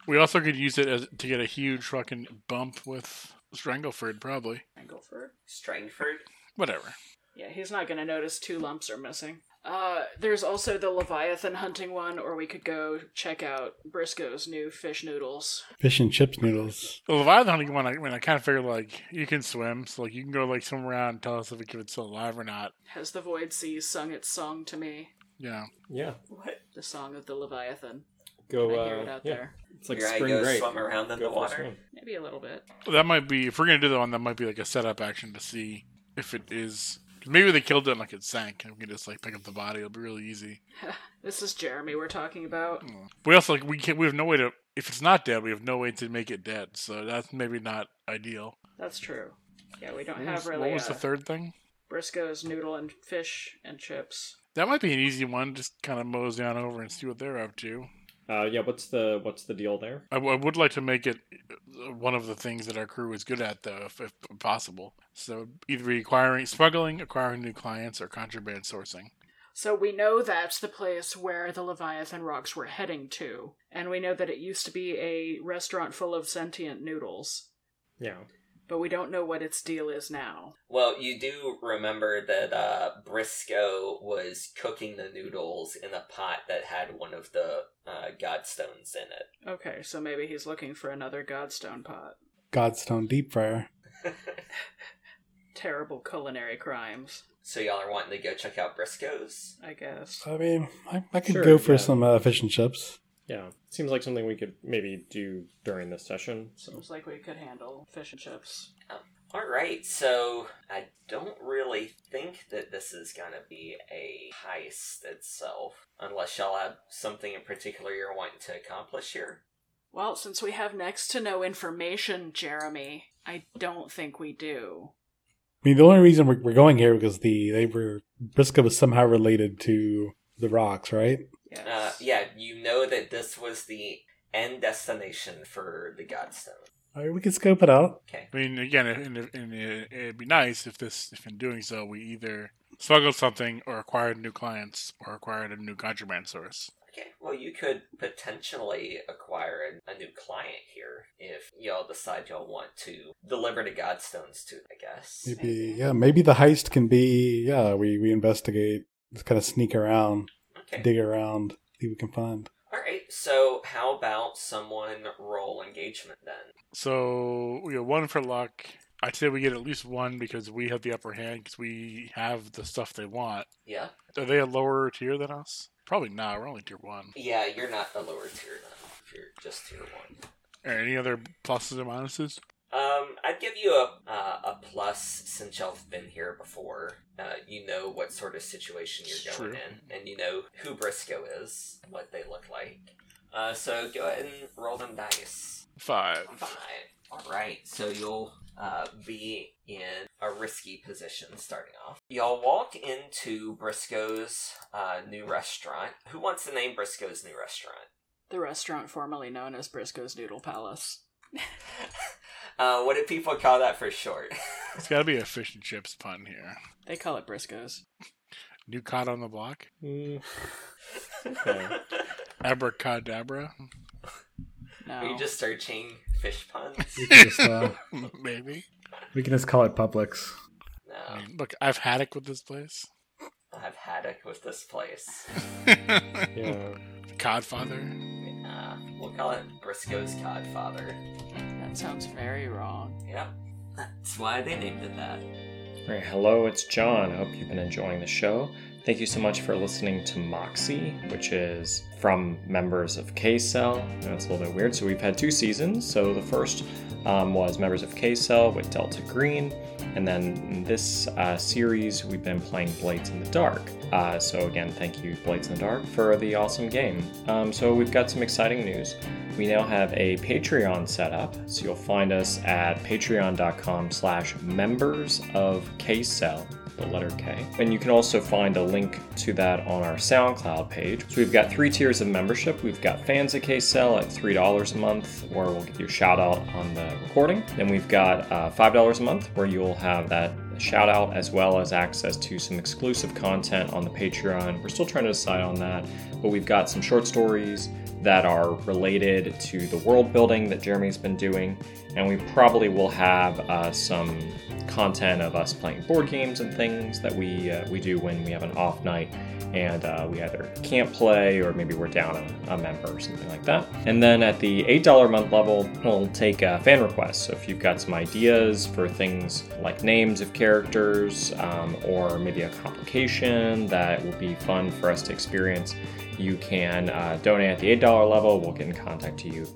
We also could use it as to get a huge fucking bump with Strangleford, probably. Strangleford, Strangford. Whatever. Yeah, he's not gonna notice two lumps are missing. Uh, there's also the Leviathan hunting one, or we could go check out Briscoe's new fish noodles. Fish and chips noodles. The Leviathan hunting one, I, I mean, I kind of figured like you can swim, so like you can go like swim around and tell us if, it, if it's still alive or not. Has the Void Sea sung its song to me? Yeah. Yeah. What? The song of the Leviathan. Go. Uh, hear it out yeah. there. It's like You're gonna spring go break. swim around in Go the water? Maybe a little bit. That might be if we're gonna do the one. That might be like a setup action to see if it is. 'Cause Maybe they killed it and like it sank, and we can just like pick up the body. It'll be really easy. This is Jeremy we're talking about. Mm. We also like we can't. We have no way to. If it's not dead, we have no way to make it dead. So that's maybe not ideal. That's true. Yeah, we don't What have was, really what was the third thing? Briscoe's noodle and fish and chips. That might be an easy one. Just kind of mosey on over and see what they're up to. Uh, yeah. What's the what's the deal there? I, w- I would like to make it uh, one of the things that our crew is good at, though, if, if possible. So either be acquiring, smuggling, acquiring new clients, or contraband sourcing. So we know that's the place where the Leviathan rocks were heading to, and we know that it used to be a restaurant full of sentient noodles, Yeah. But we don't know what its deal is now. Well, you do remember that uh, Briscoe was cooking the noodles in a pot that had one of the uh, godstones in it. Okay, so maybe he's looking for another Godstone pot. Godstone deep fryer. Terrible culinary crimes, So y'all are wanting to go check out Briscoe's? I guess. I mean, I, I could Sure, go for yeah. some uh, fish and chips. Yeah. Seems like something we could maybe do during this session. So. Seems like we could handle fish and chips. Oh, all right, so I don't really think that this is going to be a heist itself, unless y'all have something in particular you're wanting to accomplish here. Well, since we have next to no information, Jeremy, I don't think we do. I mean, the only reason we're, we're going here because the they were Briscoe was somehow related to the rocks, right? Yes. Uh, yeah, you know that this was the end destination for the Godstone. All right, we can scope it out. Okay. I mean, again, it, and it, and it, it'd be nice if this, if in doing so, we either smuggled something or acquired new clients or acquired a new contraband source. Okay. Well, you could potentially acquire a, a new client here if y'all decide y'all want to deliver the Godstones to. I guess. Maybe, yeah, maybe the heist can be, yeah, we, we investigate, just kind of sneak around, Okay. dig around, see what we can find. All right. So, how about someone roll engagement then? So we have one for luck. I'd say we get at least one because we have the upper hand because we have the stuff they want. Yeah. Are they a lower tier than us? Probably not. We're only tier one. Yeah, you're not a lower tier then. If you're just tier one. Are any other pluses or minuses? Um, I'd give you a uh, a plus since y'all have been here before. Uh, you know what sort of situation you're going True. in, and you know who Briscoe is, what they look like. Uh, so go ahead and roll them dice. Five. Five. All right. So you'll uh, be in a risky position starting off. Y'all walk into Briscoe's uh, new restaurant. Who wants to name Briscoe's new restaurant? the restaurant formerly known as Briscoe's Noodle Palace. Uh, what do people call that for short? It's got to be a fish and chips pun here. They call it Briscoe's. New cod on the block. Mm, okay. Abracadabra. No. Are you just searching fish puns? Just, uh, Maybe. we can just call it Publix. No. I mean, look, I've haddock with this place. I've haddock with this place. Yeah. Codfather. Uh, we'll call it Briscoe's Codfather. That sounds very wrong. Yep. That's why they named it that. All right, hello, it's John. I hope you've been enjoying the show. Thank you so much for listening to Moxie, which is from members of K Cell. That's a little bit weird. So we've had two seasons. So the first um, was members of K Cell with Delta Green, and then in this uh, series we've been playing Blades in the Dark. Uh, so again, thank you, Blades in the Dark, for the awesome game. Um, so we've got some exciting news. We now have a Patreon set up, so you'll find us at patreon.com slash members of KCell, the letter K. And you can also find a link to that on our SoundCloud page. So we've got three tiers of membership. We've got fans of KCell at $3 a month, where we'll give you a shout out on the recording. Then we've got uh, $5 a month, where you'll have that shout out as well as access to some exclusive content on the Patreon. We're still trying to decide on that, but we've got some short stories that are related to the world building that Jeremy's been doing, and we probably will have uh, some content of us playing board games and things that we uh, we do when we have an off night and uh, we either can't play or maybe we're down a, a member or something like that. And then at the $8 a month level, we'll take uh, fan requests. So if you've got some ideas for things like names of characters um, or maybe a complication that will be fun for us to experience, you can uh, donate at the $8 level. We'll get in contact to you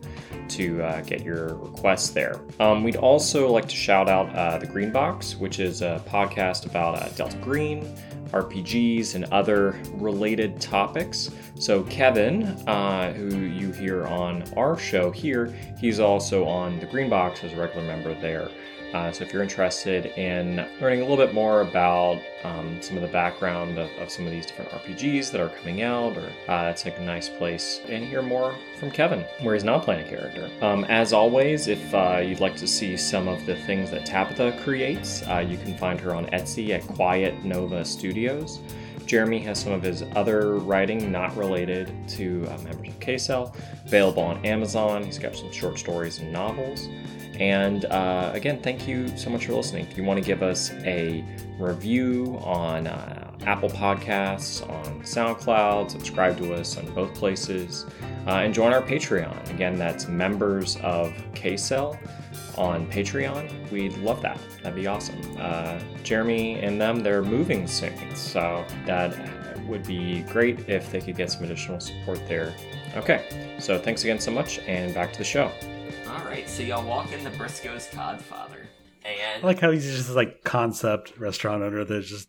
to uh, get your requests there. Um, we'd also like to shout out uh, The Green Box, which is a podcast about uh, Delta Green, RPGs, and other related topics. So, Kevin, uh, who you hear on our show here, he's also on The Green Box as a regular member there. Uh, so if you're interested in learning a little bit more about um, some of the background of, of some of these different RPGs that are coming out, or uh, that's like a nice place, and hear more from Kevin, where he's not playing a character. Um, as always, if uh, you'd like to see some of the things that Tabitha creates, uh, you can find her on Etsy at Quiet Nova Studios. Jeremy has some of his other writing not related to uh, members of KCell available on Amazon. He's got some short stories and novels. And uh, again, thank you so much for listening. If you want to give us a review on uh, Apple Podcasts, on SoundCloud, subscribe to us on both places, uh, and join our Patreon. Again, that's members of KCell on Patreon. We'd love that. That'd be awesome. Uh, Jeremy and them, they're moving soon, so that would be great if they could get some additional support there. Okay, so thanks again so much, and back to the show. All right, so y'all walk in the Briscoe's Codfather, and I like how he's just like concept restaurant owner that's just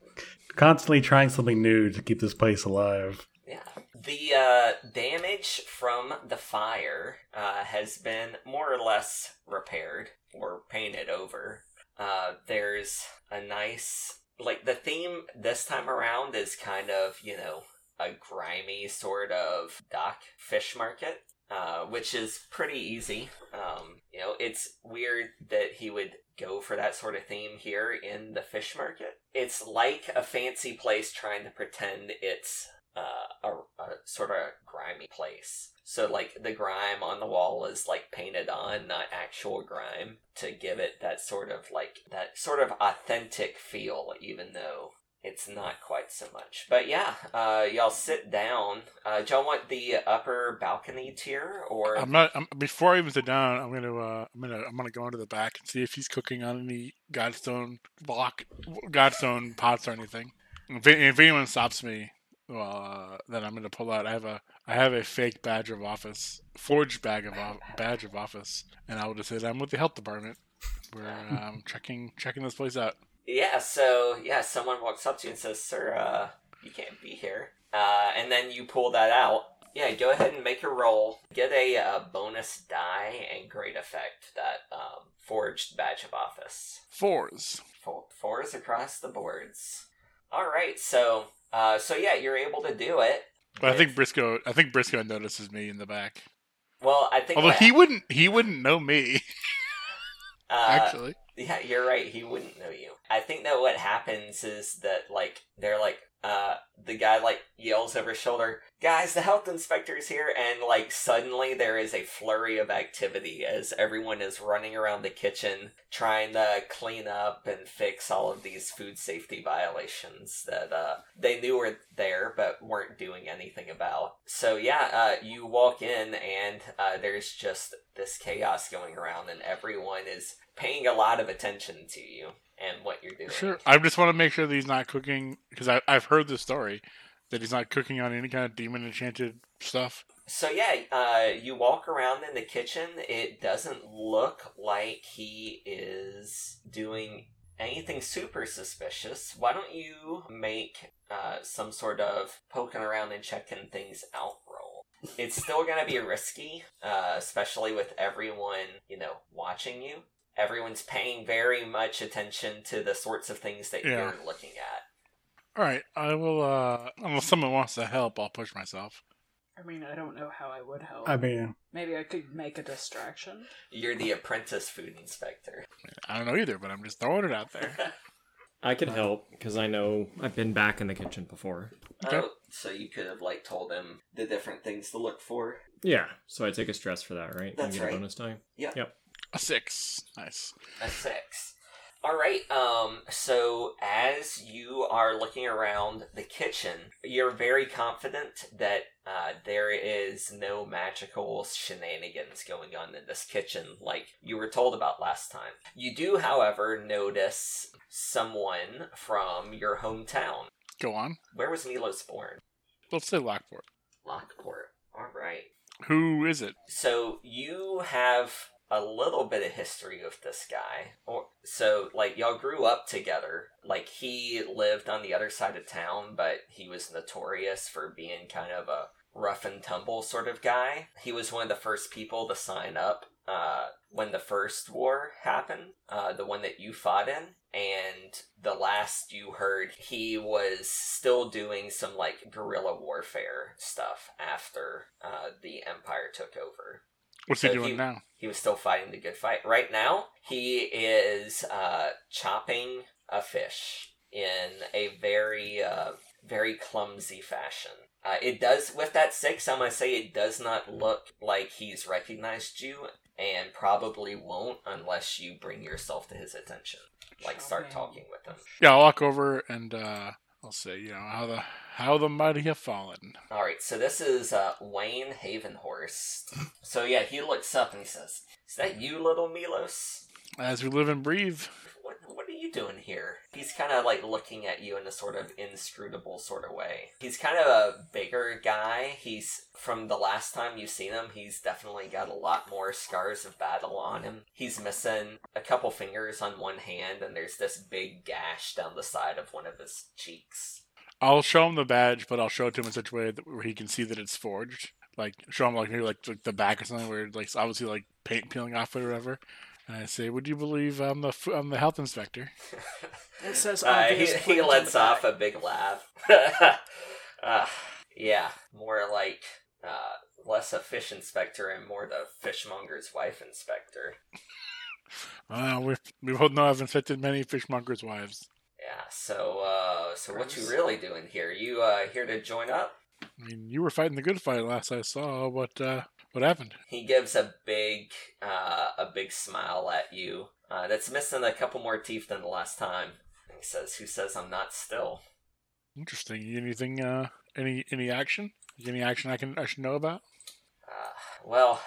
constantly trying something new to keep this place alive. Yeah. The uh, damage from the fire uh, has been more or less repaired or painted over. Uh, there's a nice, like, the theme this time around is kind of, you know, a grimy sort of dock fish market. Uh, which is pretty easy. Um, you know, it's weird that he would go for that sort of theme here in the fish market. It's like a fancy place trying to pretend it's uh, a, a sort of grimy place. So, like, the grime on the wall is like painted on, not actual grime, to give it that sort of like that sort of authentic feel, even though it's not quite so much. But yeah, uh, y'all sit down. Uh, do y'all want the upper balcony tier or? I'm not. I'm, before I even sit down, I'm gonna. Uh, I'm gonna. I'm gonna go into the back and see if he's cooking on any Godstone block, Godstone pots or anything. If, if anyone stops me, well, uh, then I'm gonna pull out. I have a. I have a fake badge of office, forged bag of badge of office, and I will just say that I'm with the health department. We're um, checking checking this place out. Yeah, so yeah, someone walks up to you and says, "Sir, uh, you can't be here." Uh, and then you pull that out. Yeah, go ahead and make a roll. Get a uh, bonus die and great effect that um, forged badge of office. Fours. Four, fours across the boards. All right, so uh, so yeah, you're able to do it. But I think Briscoe. I think Briscoe notices me in the back. Well, I think Although what- he wouldn't. He wouldn't know me. uh, Actually. Yeah, you're right. He wouldn't know you. I think that what happens is that like they're like uh the guy like yells over his shoulder, "Guys, the health inspector is here!" And like suddenly there is a flurry of activity as everyone is running around the kitchen trying to clean up and fix all of these food safety violations that uh they knew were there but weren't doing anything about. So yeah, uh you walk in and uh there's just this chaos going around and everyone is paying a lot of attention to you and what you're doing. Sure. I just want to make sure that he's not cooking because I've heard the story that he's not cooking on any kind of demon enchanted stuff. So yeah, uh, you walk around in the kitchen. It doesn't look like he is doing anything super suspicious. Why don't you make uh, some sort of poking around and checking things out roll? It's still gonna be risky, uh, especially with everyone you know watching you. Everyone's paying very much attention to the sorts of things that Yeah. you're looking at. All right. I will. uh Unless someone wants to help, I'll push myself. I mean, I don't know how I would help. I mean, Maybe I could make a distraction. You're the apprentice food inspector. I don't know either, but I'm just throwing it out there. I could help because I know I've been back in the kitchen before. Okay. Oh, so you could have like told him the different things to look for. Yeah, so I take a stress for that, right? That's and get right. a bonus die. Yeah. Yep. A six. Nice. A six. All right. Um. So as you are looking around the kitchen, you're very confident that uh, there is no magical shenanigans going on in this kitchen, like you were told about last time. You do, however, notice someone from your hometown. Go on. Where was Milos born? Let's say Lockport. Lockport. All right. Who is it? So you have a little bit of history with this guy. Or so like y'all grew up together. Like he lived on the other side of town, but he was notorious for being kind of a rough and tumble sort of guy. He was one of the first people to sign up uh, when the first war happened, uh, the one that you fought in. And the last you heard, he was still doing some like guerrilla warfare stuff after uh, the Empire took over. What's he doing he- now? He was still fighting the good fight. Right now, he is uh, chopping a fish in a very, uh, very clumsy fashion. Uh, it does, with that six, I'm going to say it does not look like he's recognized you and probably won't unless you bring yourself to his attention. Like, start talking with him. Yeah, I'll walk over and uh I'll say, you know, how the how the mighty have fallen. All right, so this is uh, Wayne Havenhorst. So yeah, he looks up and he says, "Is that you, little Milos? As we live and breathe. What what are you doing here?" He's kind of like looking at you in a sort of inscrutable sort of way. He's kind of a bigger guy. He's from the last time you've seen him, he's definitely got a lot more scars of battle on him. He's missing a couple fingers on one hand, and there's this big gash down the side of one of his cheeks. I'll show him the badge, but I'll show it to him in such a way that where he can see that it's forged. Like show him like maybe like, like the back or something where like obviously like paint peeling off or whatever. And I say, "Would you believe I'm the f- I'm the health inspector?" It says Uh, he, he lets off a big laugh. uh, Yeah, more like uh, less a fish inspector and more the fishmonger's wife inspector. Uh, we we both know I've infected many fishmongers' wives. Yeah. So, uh, so what you really doing here? You uh, here to join up? I mean, you were fighting the good fight last I saw. but uh, what happened? He gives a big, uh, a big smile at you. Uh, that's missing a couple more teeth than the last time. He says, "Who says I'm not still?" Interesting. Anything? Uh, any any action? Any action I can I should know about? Uh, well,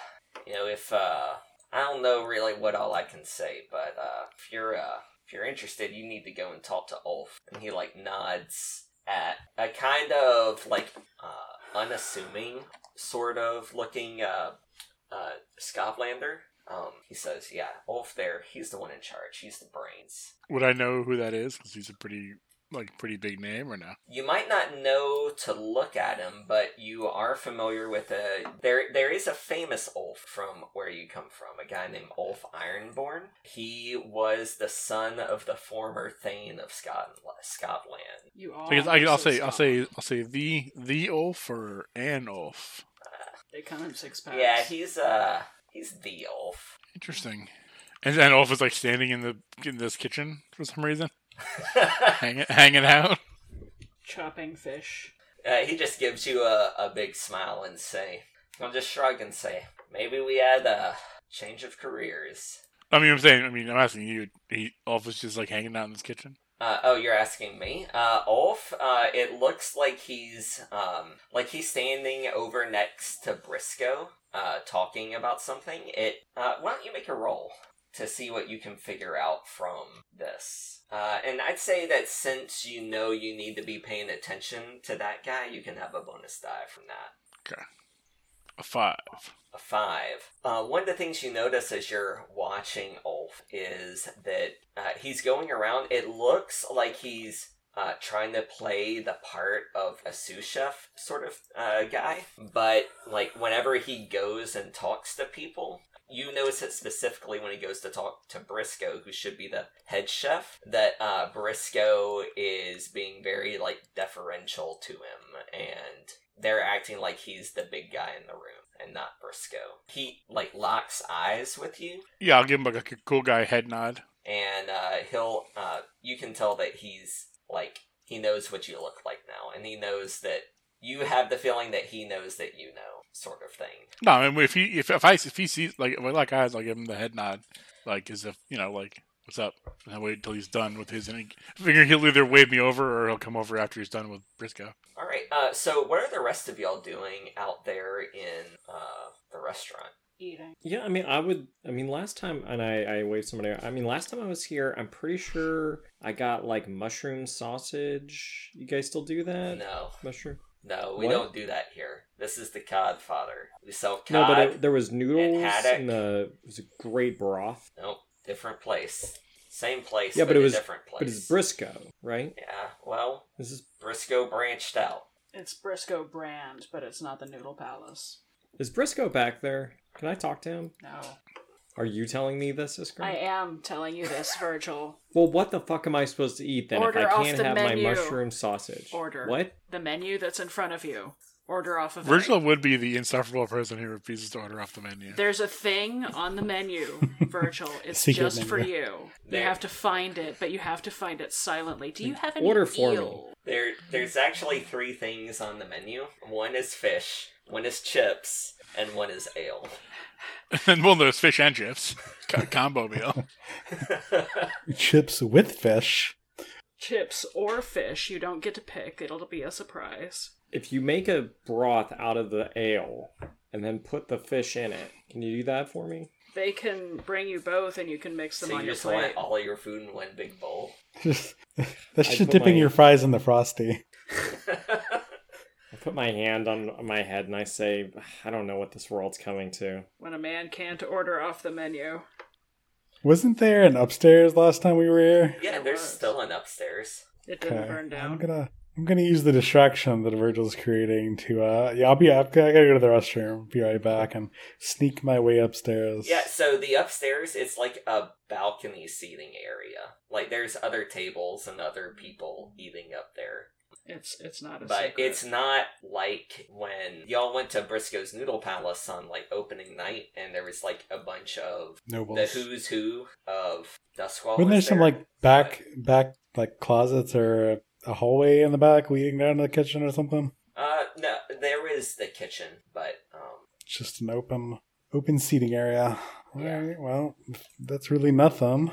you know, if uh, I don't know really what all I can say, but uh, if you're uh, if you're interested, you need to go and talk to Ulf. And he like nods at a kind of like uh, unassuming sort of looking uh, uh, Skovlander. Um, he says, "Yeah, Ulf there. He's the one in charge. He's the brains." Would I know who that is? Because he's a pretty like pretty big name, or no? You might not know to look at him, but you are familiar with a there. There is a famous Ulf from where you come from, a guy named Ulf Ironborn. He was the son of the former Thane of Skovlan. Skovlan. You all. I guess I, I'll say said I'll say I'll say the the Ulf or an Ulf. They come in six packs. Yeah, he's uh he's the Ulf. Interesting. And and Ulf is like standing in the in this kitchen for some reason, hanging hanging out. chopping fish. uh, he just gives you a, a big smile and say, "I'll just shrug and say, maybe we had a change of careers." I mean, I'm saying. I mean, I'm asking you. He Ulf is just like hanging out in this kitchen. Uh, oh, you're asking me. Uh, Ulf, uh, it looks like he's, um, like he's standing over next to Briscoe, uh, talking about something. It, uh, why don't you make a roll to see what you can figure out from this? Uh, and I'd say that since you know you need to be paying attention to that guy, you can have a bonus die from that. Okay. A five. A five. Uh, one of the things you notice as you're watching Ulf is that uh, he's going around. It looks like he's uh, trying to play the part of a sous chef sort of uh, guy, but like whenever he goes and talks to people. You notice it specifically when he goes to talk to Briscoe, who should be the head chef, that uh, Briscoe is being very like deferential to him, and they're acting like he's the big guy in the room and not Briscoe. He like locks eyes with you, Yeah, I'll give him like a cool guy head nod. and uh, he'll uh, you can tell that he's like he knows what you look like now, and he knows that you have the feeling that he knows that you know, sort of thing. No, I mean, if he if if I if he sees like if I like eyes, I'll give him the head nod, like as if you know, like what's up, and I wait until he's done with his. And he, I figure he'll either wave me over or he'll come over after he's done with Briscoe. All right. Uh, so what are the rest of y'all doing out there in uh, the restaurant? Eating. Yeah, I mean, I would. I mean, last time, and I, I waved somebody. I mean, last time I was here, I'm pretty sure I got like mushroom sausage. You guys still do that? No, Mushroom? No, we What? don't do that here. This is the Codfather. We sell cod. No, but it, there was noodles haddock. and the it was a great broth. Nope, different place. Same place, Yeah, but it a was- different place. But it's Briscoe, right? Yeah, well, This is Briscoe branched out. It's Briscoe brand, but it's not the Noodle Palace. is Briscoe back there? Can I talk to him? No. Are you telling me this, Iskra? I am telling you this, Virgil. Well, what the fuck am I supposed to eat then Order if I off can't the have menu. my mushroom sausage? Order. What? The menu that's in front of you. Order off of it. Virgil would be the insufferable person who refuses to order off the menu. There's a thing on the menu, Virgil. It's just for menu. you. You There. have to find it, but you have to find it silently. Do you have any Order for me. There, there's actually three things on the menu. One is fish, one is chips, and one is ale. and well, those fish and chips, combo meal. Chips with fish. Chips or fish, you don't get to pick. It'll be a surprise. If you make a broth out of the ale and then put the fish in it, can you do that for me? They can bring you both, and you can mix them so on you your just want plate. all your food in one big bowl. That's I just put dipping my- your fries in the frosty. I put my hand on my head and I say, I don't know what this world's coming to. When a man can't order off the menu. Wasn't there an upstairs last time we were here? yeah, There there's was. still an upstairs. It didn't Okay. burn I'm gonna I'm gonna use the distraction that Virgil's creating to uh yeah I'll be up I gotta go to the restroom. Be right back and sneak my way upstairs. Yeah, so the upstairs it's like a balcony seating area. Like there's other tables and other people eating up there. It's it's not a but secret. it's not like when y'all went to Briscoe's Noodle Palace on like opening night, and there was like a bunch of Nobles. the Nobles. who's who of Duskwall. Wasn't there was some like back back like closets or a hallway in the back leading down to the kitchen or something? Uh, no, there is the kitchen, but um, It's just an open open seating area. Yeah. Alright, well, that's really nothing.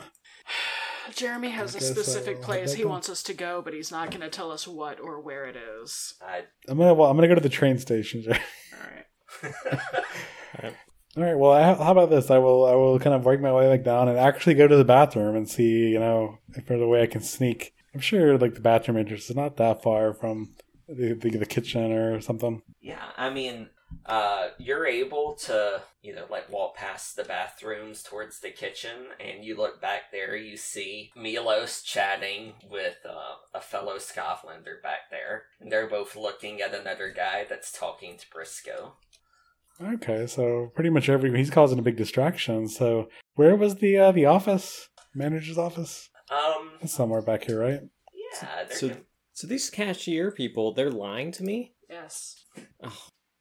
Jeremy has a I guess specific place he wants us to go, but he's not going to tell us what or where it is. I. I'm gonna well, I'm gonna go to the train station. All right. All right. Well, I, how about this? I will I will kind of work my way back down and actually go to the bathroom and see, you know, if there's a way I can sneak. I'm sure like the bathroom entrance is not that far from the the, the kitchen or something. Yeah, I mean, uh, you're able to, you know, like walk past the bathrooms towards the kitchen, and you look back there, you see Milos chatting with uh, a fellow Skovlander back there, and they're both looking at another guy that's talking to Briscoe. Okay, so pretty much every he's causing a big distraction. So where was the uh, the office manager's office? Um, It's somewhere back here, right? yeah, they're So, so these cashier people, they're lying to me? Yes. Oh,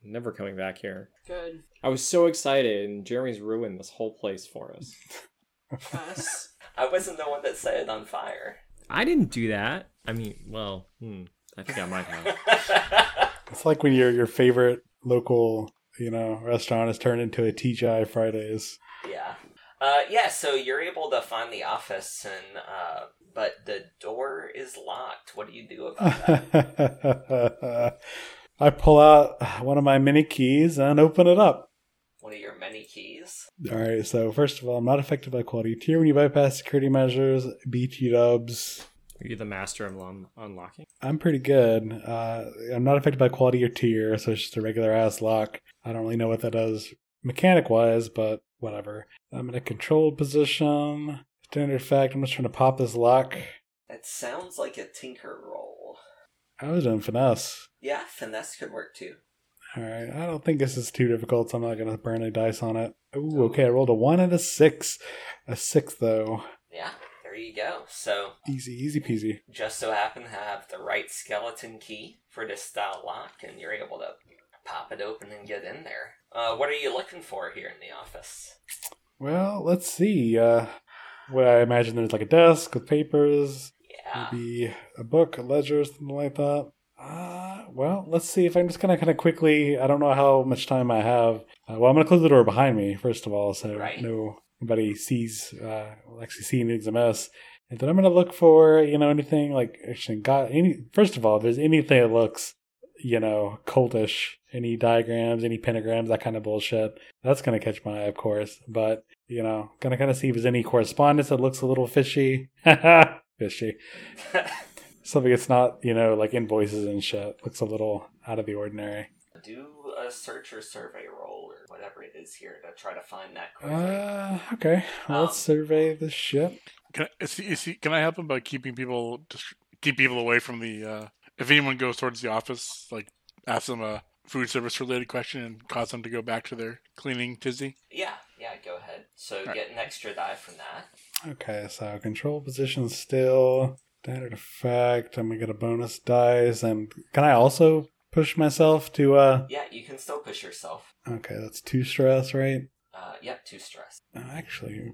never coming back here. Good. I was so excited, and Jeremy's ruined this whole place for us. Us. I wasn't the one that set it on fire. I didn't do that. I mean, well, hmm, I think I might have. It's like when your your favorite local you know restaurant is turned into a TGI Fridays. Yeah. Uh, yeah, so you're able to find the office, and uh, but the door is locked. What do you do about that? I pull out one of my mini keys and open it up. One of your many keys. All right, so first of all, I'm not affected by quality tier when you bypass security measures. BT dubs. Are you the master of un- unlocking? I'm pretty good. Uh, I'm not affected by quality or tier, so it's just a regular ass lock. I don't really know what that does mechanic wise, but whatever. I'm in a controlled position. Standard fact, I'm just trying to pop this lock. It sounds like a tinker roll. I was doing finesse. Yeah, finesse could work too. All right, I don't think this is too difficult, so I'm not gonna burn any dice on it. Ooh, okay, I rolled a one and a six. A six though. Yeah, there you go. So, Easy, easy peasy. just so happen to have the right skeleton key for this style lock, and you're able to pop it open and get in there. Uh, what are you looking for here in the office? Well, let's see. Uh, what I imagine there's like a desk with papers, Yeah. maybe a book, a ledger, something like that. Uh, well, let's see if I'm just gonna kind of quickly. I don't know how much time I have. Uh, well, I'm gonna close the door behind me first of all, so Right. no nobody sees. Uh, will actually see anything's a mess. And then I'm gonna look for you know anything like actually got any. First of all, if there's anything that looks you know cultish, any diagrams, any pentagrams, that kind of bullshit. That's gonna catch my eye, of course. But you know, gonna kind of see if there's any correspondence that looks a little fishy. fishy. Something that's not, you know, like invoices and shit. Looks a little out of the ordinary. Do a search or survey roll or whatever it is here to try to find that quickly. Uh, okay. Well, let's Um, survey the ship. Can I, is he, is he, can I help him by keeping people just keep people away from the? Uh, if anyone goes towards the office, like ask them a food service related question and cause them to go back to their cleaning tizzy. yeah, yeah, go ahead. So Alright. get an extra die from that. Okay, so control position still. Standard effect. I'm gonna get a bonus dice. And can I also push myself to, uh, Yeah, you can still push yourself. okay, that's two stress, right? Uh, yep, two stress. Uh, actually,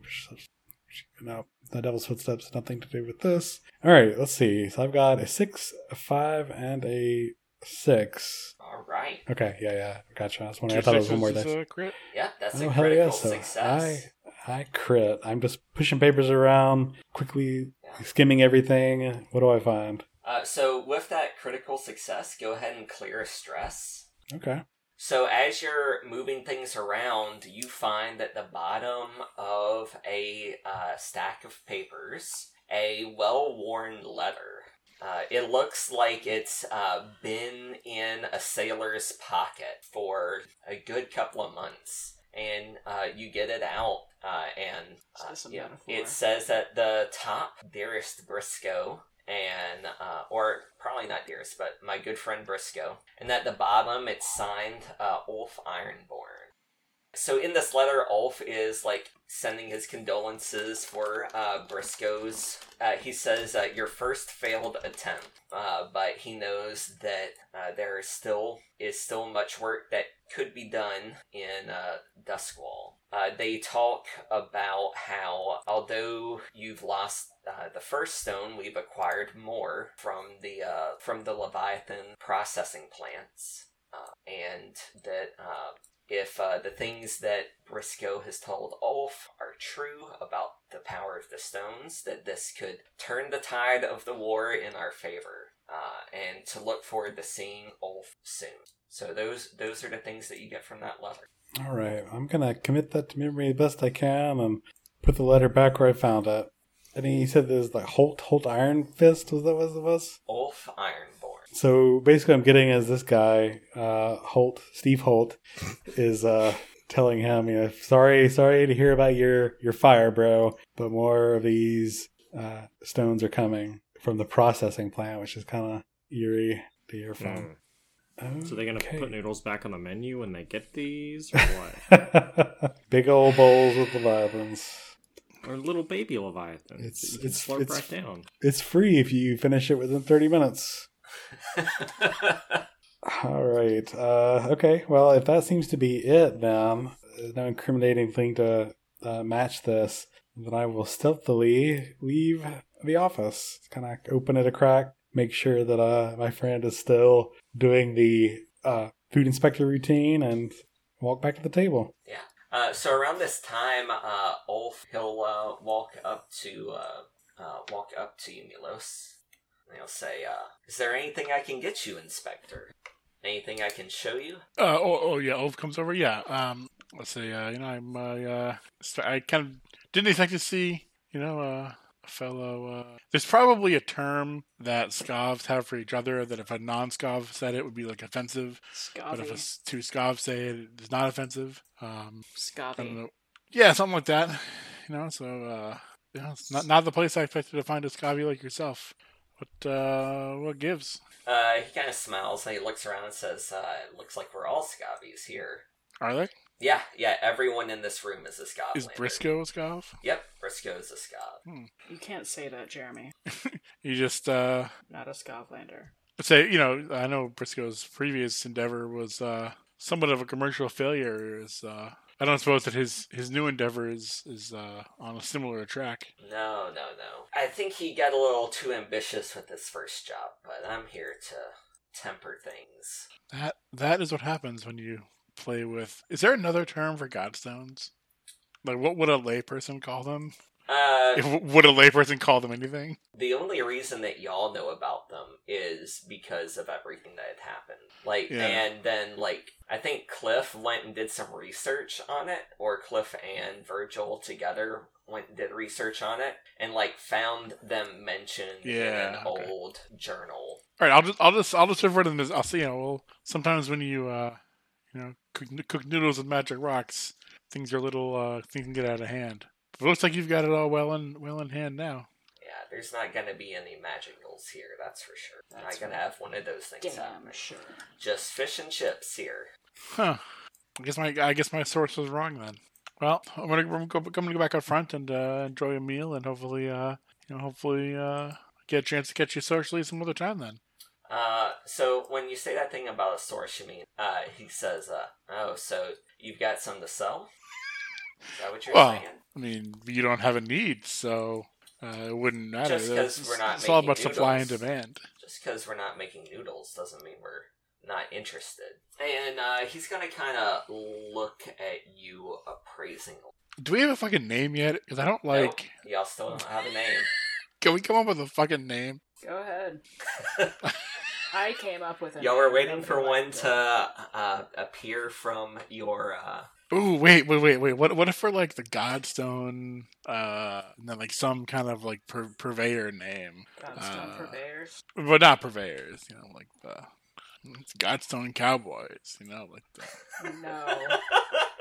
no, the devil's footsteps has nothing to do with this. All right, let's see. So I've got a six, a five, and a six. All right. Okay, yeah, yeah, gotcha. I was Two. I thought it was one sixes more is dice. a crit. Yeah, that's Oh a hell critical yeah! So success. I crit. I'm just pushing papers around, quickly skimming everything. What do I find? Uh, so with that critical success, go ahead and clear a stress. Okay. So as you're moving things around, you find that the bottom of a uh, stack of papers a well-worn letter. Uh, it looks like it's uh, been in a sailor's pocket for a good couple of months, and uh, you get it out, uh, and uh, yeah, it says at the top, "Dearest Briscoe," and uh, or probably not dearest, but my good friend Briscoe. And at the bottom, it's signed uh, Ulf Ironborn. So in this letter, Ulf is like sending his condolences for uh, Briscoe's. Uh, he says uh, your first failed attempt, uh, but he knows that uh, there is still is still much work that could be done in uh, Duskwall. Uh, they talk about how although you've lost uh, the first stone, we've acquired more from the uh, from the Leviathan processing plants, uh, and that uh, if uh, the things that Briscoe has told Ulf are true about the power of the stones, that this could turn the tide of the war in our favor, and to look forward to seeing Ulf soon. So those those are the things that you get from that letter. All right, I'm gonna commit that to memory the best I can and put the letter back where I found it. And he said there's like Holt, Holt Iron Fist. Was that was it was? Ulf Ironborn. So basically, I'm getting is this guy, uh, Holt, Steve Holt, is uh, telling him, you know, sorry, sorry to hear about your your fire, bro, but more of these uh, stones are coming from the processing plant, which is kind of eerie to hear from. Hmm. So they're gonna put noodles back on the menu when they get these, or what? Big old bowls with leviathans. or little baby leviathan? It's- that you can it's- slurp it's- right down. It's free if you finish it within 30 minutes. All right. Uh, okay. Well, if that seems to be it, then no incriminating thing to uh, match this, then I will stealthily leave the office. Kind of open it a crack, make sure that uh, my friend is still doing the uh, food inspector routine, and walk back to the table. Yeah. Uh, so around this time, uh, Ulf he'll uh, walk up to uh, uh, walk up to you, Milos, and he'll say, uh, "Is there anything I can get you, Inspector? Anything I can show you?" Uh, oh, oh yeah, Ulf comes over. Yeah. Um, let's see. Uh, you know, I'm. Uh, uh, I kind of didn't expect to see. You know, uh, a fellow. Uh, there's probably a term that Scavs have for each other that if a non-Scav said it would be like offensive, but if a two Scavs say it, it's not offensive. Um, I don't know. Yeah, something like that. You know, so uh, yeah, it's not not the place I expected to find a Scavi like yourself. What uh, what gives? Uh, he kind of smiles and he looks around and says, uh, "It looks like we're all Scabies here." Are they? Yeah, yeah. Everyone in this room is a Scav. Is Briscoe a Scav? Yep, Briscoe's a Scav. You can't say that, Jeremy. You just uh, Not a Skovlander. say you know I know Briscoe's previous endeavor was uh, somewhat of a commercial failure. Is uh, I don't suppose that his his new endeavor is is uh, on a similar track. No, no, no. I think he got a little too ambitious with his first job, but I'm here to temper things. That that is what happens when you play with. Is there another term for godstones? Like what would a layperson call them? Uh, If, would a layperson call them anything? the only reason that y'all know about them is because of everything that had happened. Like, Yeah. and then, like, I think Cliff went and did some research on it, or Cliff and Virgil together went and did research on it, and, like, found them mentioned Yeah, in an okay. old journal. All right, I'll just I'll just I'll just refer to them as I'll see. You know, well, sometimes when you uh, you know, cook, cook noodles with magic rocks, things are a little uh, things can get out of hand. But it looks like you've got it all well in well in hand now. Yeah, there's not gonna be any magic magicals here, that's for sure. I'm That's not gonna have one of those things happen. Damn sure. Just fish and chips here. Huh. I guess my I guess my source was wrong then. Well, I'm gonna, I'm gonna, go, I'm gonna go back up front and uh, enjoy a meal and hopefully uh, you know hopefully uh, get a chance to catch you socially some other time then. Uh, so when you say that thing about a source, you mean, uh, he says, uh, oh, so you've got some to sell? Is that what you're Well, saying? I mean, you don't have a need, so uh, it wouldn't matter. Just 'cause It's- we're not it's all about supply and demand. Just because we're not making noodles doesn't mean we're not interested. And, uh, he's gonna kind of look at you appraisingly. Do we have a fucking name yet? Because I don't like. Nope, y'all still don't have a name. Can we come up with a fucking name? Go ahead. I came up with it. Y'all were waiting for one to, uh, appear from your, uh, Ooh, wait, wait, wait, wait. What, what if we're like the Godstone, uh, and then like some kind of like pur- purveyor name, Godstone uh, purveyors. but not purveyors. You know, like the it's Godstone Cowboys. You know, like the No.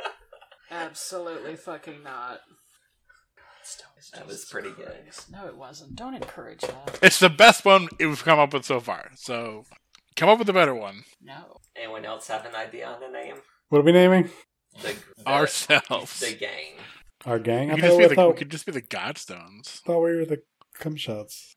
Absolutely fucking not. Godstone is That was Jesus pretty good. No, it wasn't. Don't encourage that. it's the best one we've come up with so far. So come up with a better one. No. Anyone else have an idea on the name? What are we naming? the, the Ourselves. the gang. Our gang. We I could, thought, just we, be the, we could just be the Godstones. thought we were the cum shots.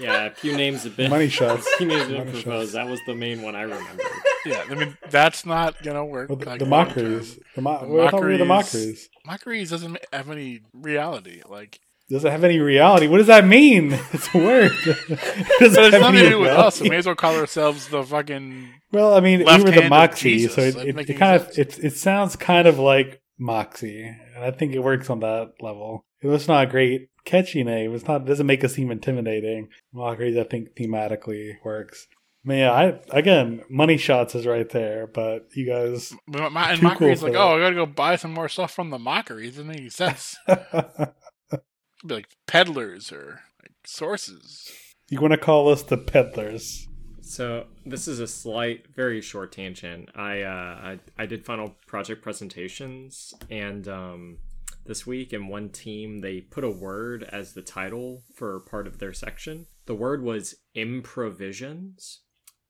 Yeah, a few names have been Money shots. a few names have been Money proposed. shots. That was the main one I remember. Yeah, I mean that's not gonna work. Well, the, like, the mockeries. The, mo- The well, I thought we were the mockeries- mockeries. Mockeries doesn't have any reality. Like Does it have any reality? What does that mean? It's a word. It doesn't so it's nothing to do with us. We may as well call ourselves the fucking. Well, I mean, we were the Moxie, so it, it, it kind of it it sounds kind of like Moxie, and I think it works on that level. It was not a great catchy name. It's not it doesn't make us seem intimidating. Mockeries, I think, thematically works. I mean, yeah, I again, money shots is right there, but you guys, My, my, and Too mockery is cool like, oh. I gotta go buy some more stuff from the mockeries. Doesn't make any sense. Be like peddlers or like sources. you want to call us the peddlers? So this is a slight, very short tangent. I uh, I, I did final project presentations, and um, this week in one team they put a word as the title for part of their section. The word was improvisions.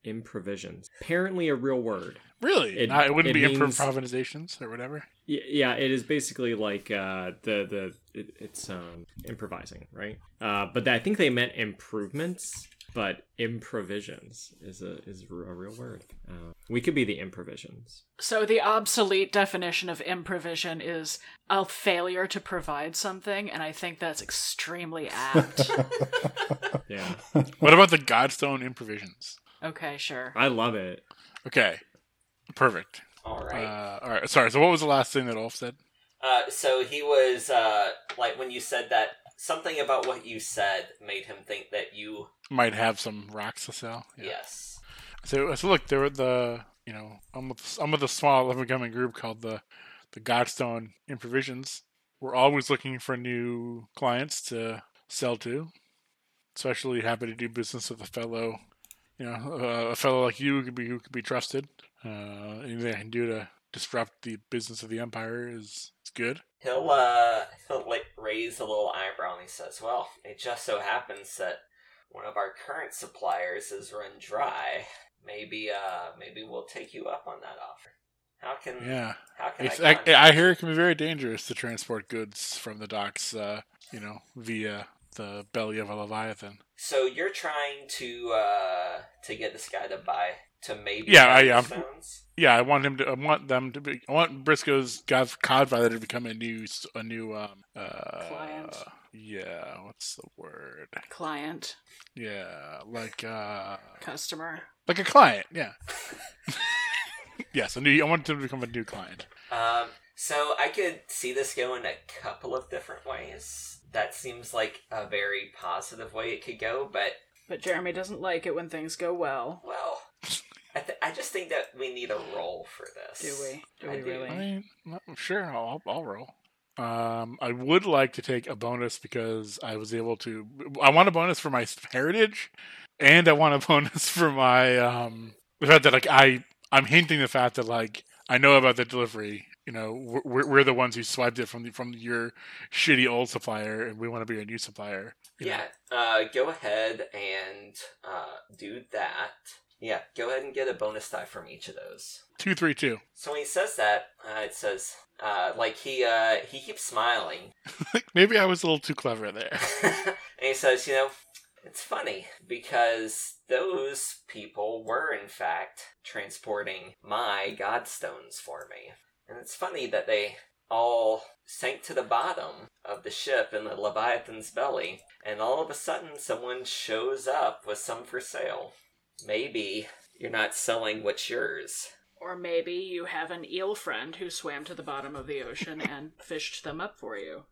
Improvisions. Apparently a real word. Really? It- Not- it, wouldn't it be means- improvisations or whatever. Y- Yeah, it is basically like uh, the the it, it's um, improvising, right? Uh, but I think they meant improvements. But improvisions is a is a real word. Uh, we could be the improvisions. So the obsolete definition of improvision is a failure to provide something, and I think that's extremely apt. Yeah, What about the Godstone improvisions? Okay, sure. I love it. Okay, perfect. All right. Uh, all right. Sorry. So, what was the last thing that Ulf said? Uh, so he was uh, like when you said that something about what you said made him think that you Might have some rocks to sell. yes. So, so look, there were the you know I'm with I'm with a small up and coming group called the the Godstone Improvisions. We're always looking for new clients to sell to. Especially happy to do business with a fellow, you know, uh, a fellow like you could be who could be trusted. Uh, anything I can do to disrupt the business of the empire is is good. He'll uh he'll like raise a little eyebrow and he says, "Well, it just so happens that one of our current suppliers is run dry. Maybe uh maybe we'll take you up on that offer. How can Yeah. how can I, I, I hear it can be very dangerous to transport goods from the docks, uh, you know, via the belly of a leviathan. So you're trying to uh to get this guy to buy to maybe Yeah, buy I am. stones? Yeah, I want him to. I want them to be. I want Briscoe's God, Codfather to become a new, a new um, uh, Client. Yeah, what's the word? Client, Yeah, like uh, customer. like a client. Yeah. yes, a new. I want him to become a new client. Um, so I could see this going a couple of different ways. That seems like a very positive way it could go, but But Jeremy doesn't like it when things go well. well, I, th- I just think that we need a role for this. Do we? Do I we do. really? I mean, sure, I'll, I'll roll. Um, I would like to take a bonus because I was able to. I want a bonus for my heritage, and I want a bonus for my um the fact that like I I'm hinting the fact that like I know about the delivery. You know, we're, we're the ones who swiped it from the from your shitty old supplier, and we want to be a new supplier. Yeah, uh, go ahead and uh, do that. Yeah, go ahead and get a bonus die from each of those. two three two. So when he says that, uh, it says, uh, like he uh, he keeps smiling, Maybe I was a little too clever there. and he says, you know, it's funny because those people were in fact transporting my godstones for me, and it's funny that they all sank to the bottom of the ship in the Leviathan's belly, and all of a sudden someone shows up with some for sale. Maybe you're not selling what's yours. Or maybe you have an eel friend who swam to the bottom of the ocean and fished them up for you.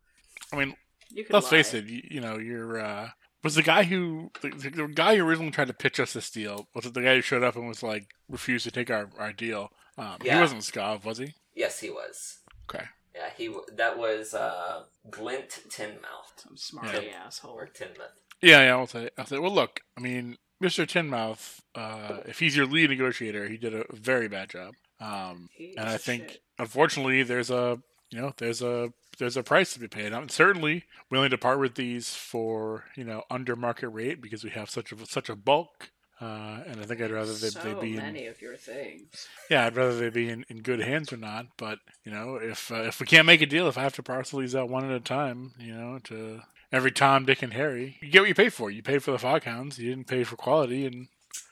I mean, You let's lie. face it. You, you know, you're uh, was the guy who the, the guy who originally tried to pitch us this deal was it the guy who showed up and was like refused to take our, our deal. Um, He wasn't Scav, was he? Yes, he was. Okay. Yeah, he that was uh, Glint Tinmouth Some smarty Yeah. asshole. or Tinmouth. Yeah, yeah. I'll say. I'll say. Well, look. I mean, Mister Tinmouth. Uh, if he's your lead negotiator, he did a very bad job. Um, and I think, shit. unfortunately, there's a you know there's a there's a price to be paid. I'm certainly willing to part with these for you know under market rate because we have such a such a bulk Uh, and I think I'd rather they, so they be in many of your things. yeah, I'd rather they be in, in good hands or not. But you know, if uh, if we can't make a deal, if I have to parcel these out one at a time, you know, to every Tom, Dick, and Harry, you get what you pay for. You paid for the Foghounds. You didn't pay for quality, and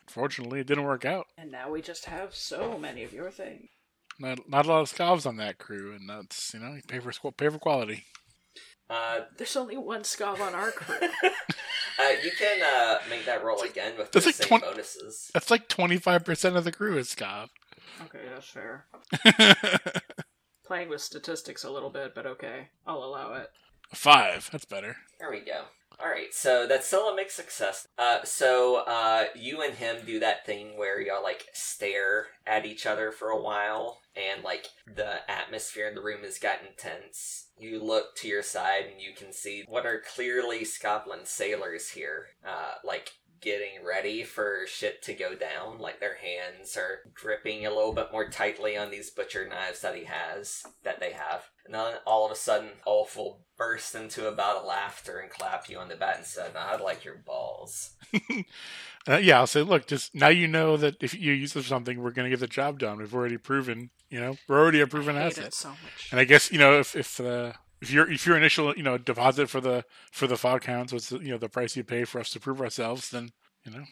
unfortunately, it didn't work out. And now we just have so many of your things. Not not a lot of scavs on that crew, and that's you know, you pay for pay for quality. Uh, There's only one scav on our crew. uh, you can uh, make that roll again with the like same 20 bonuses. That's like twenty five percent of the crew is scav. okay, that's fair. Playing with statistics a little bit, but okay. I'll allow it. Five. That's better. There we go. All right, so that's still a mixed success. Uh, so uh, you and him do that thing where y'all like stare at each other for a while, and like the atmosphere in the room has gotten tense. You look to your side, and you can see what are clearly Skovlan sailors here, uh, like getting ready for shit to go down. Like their hands are gripping a little bit more tightly on these butcher knives that he has, that they have. And then all of a sudden, Ulf will burst into a bout of laughter and clap you on the back and say, I'd like your balls. Uh, yeah, I'll say, look, just now you know that if you use it for something, we're going to get the job done. We've already proven, you know, we're already a proven asset. so much. And I guess you know if if uh, if your if your initial you know deposit for the for the Foghounds was you know the price you pay for us to prove ourselves, then you know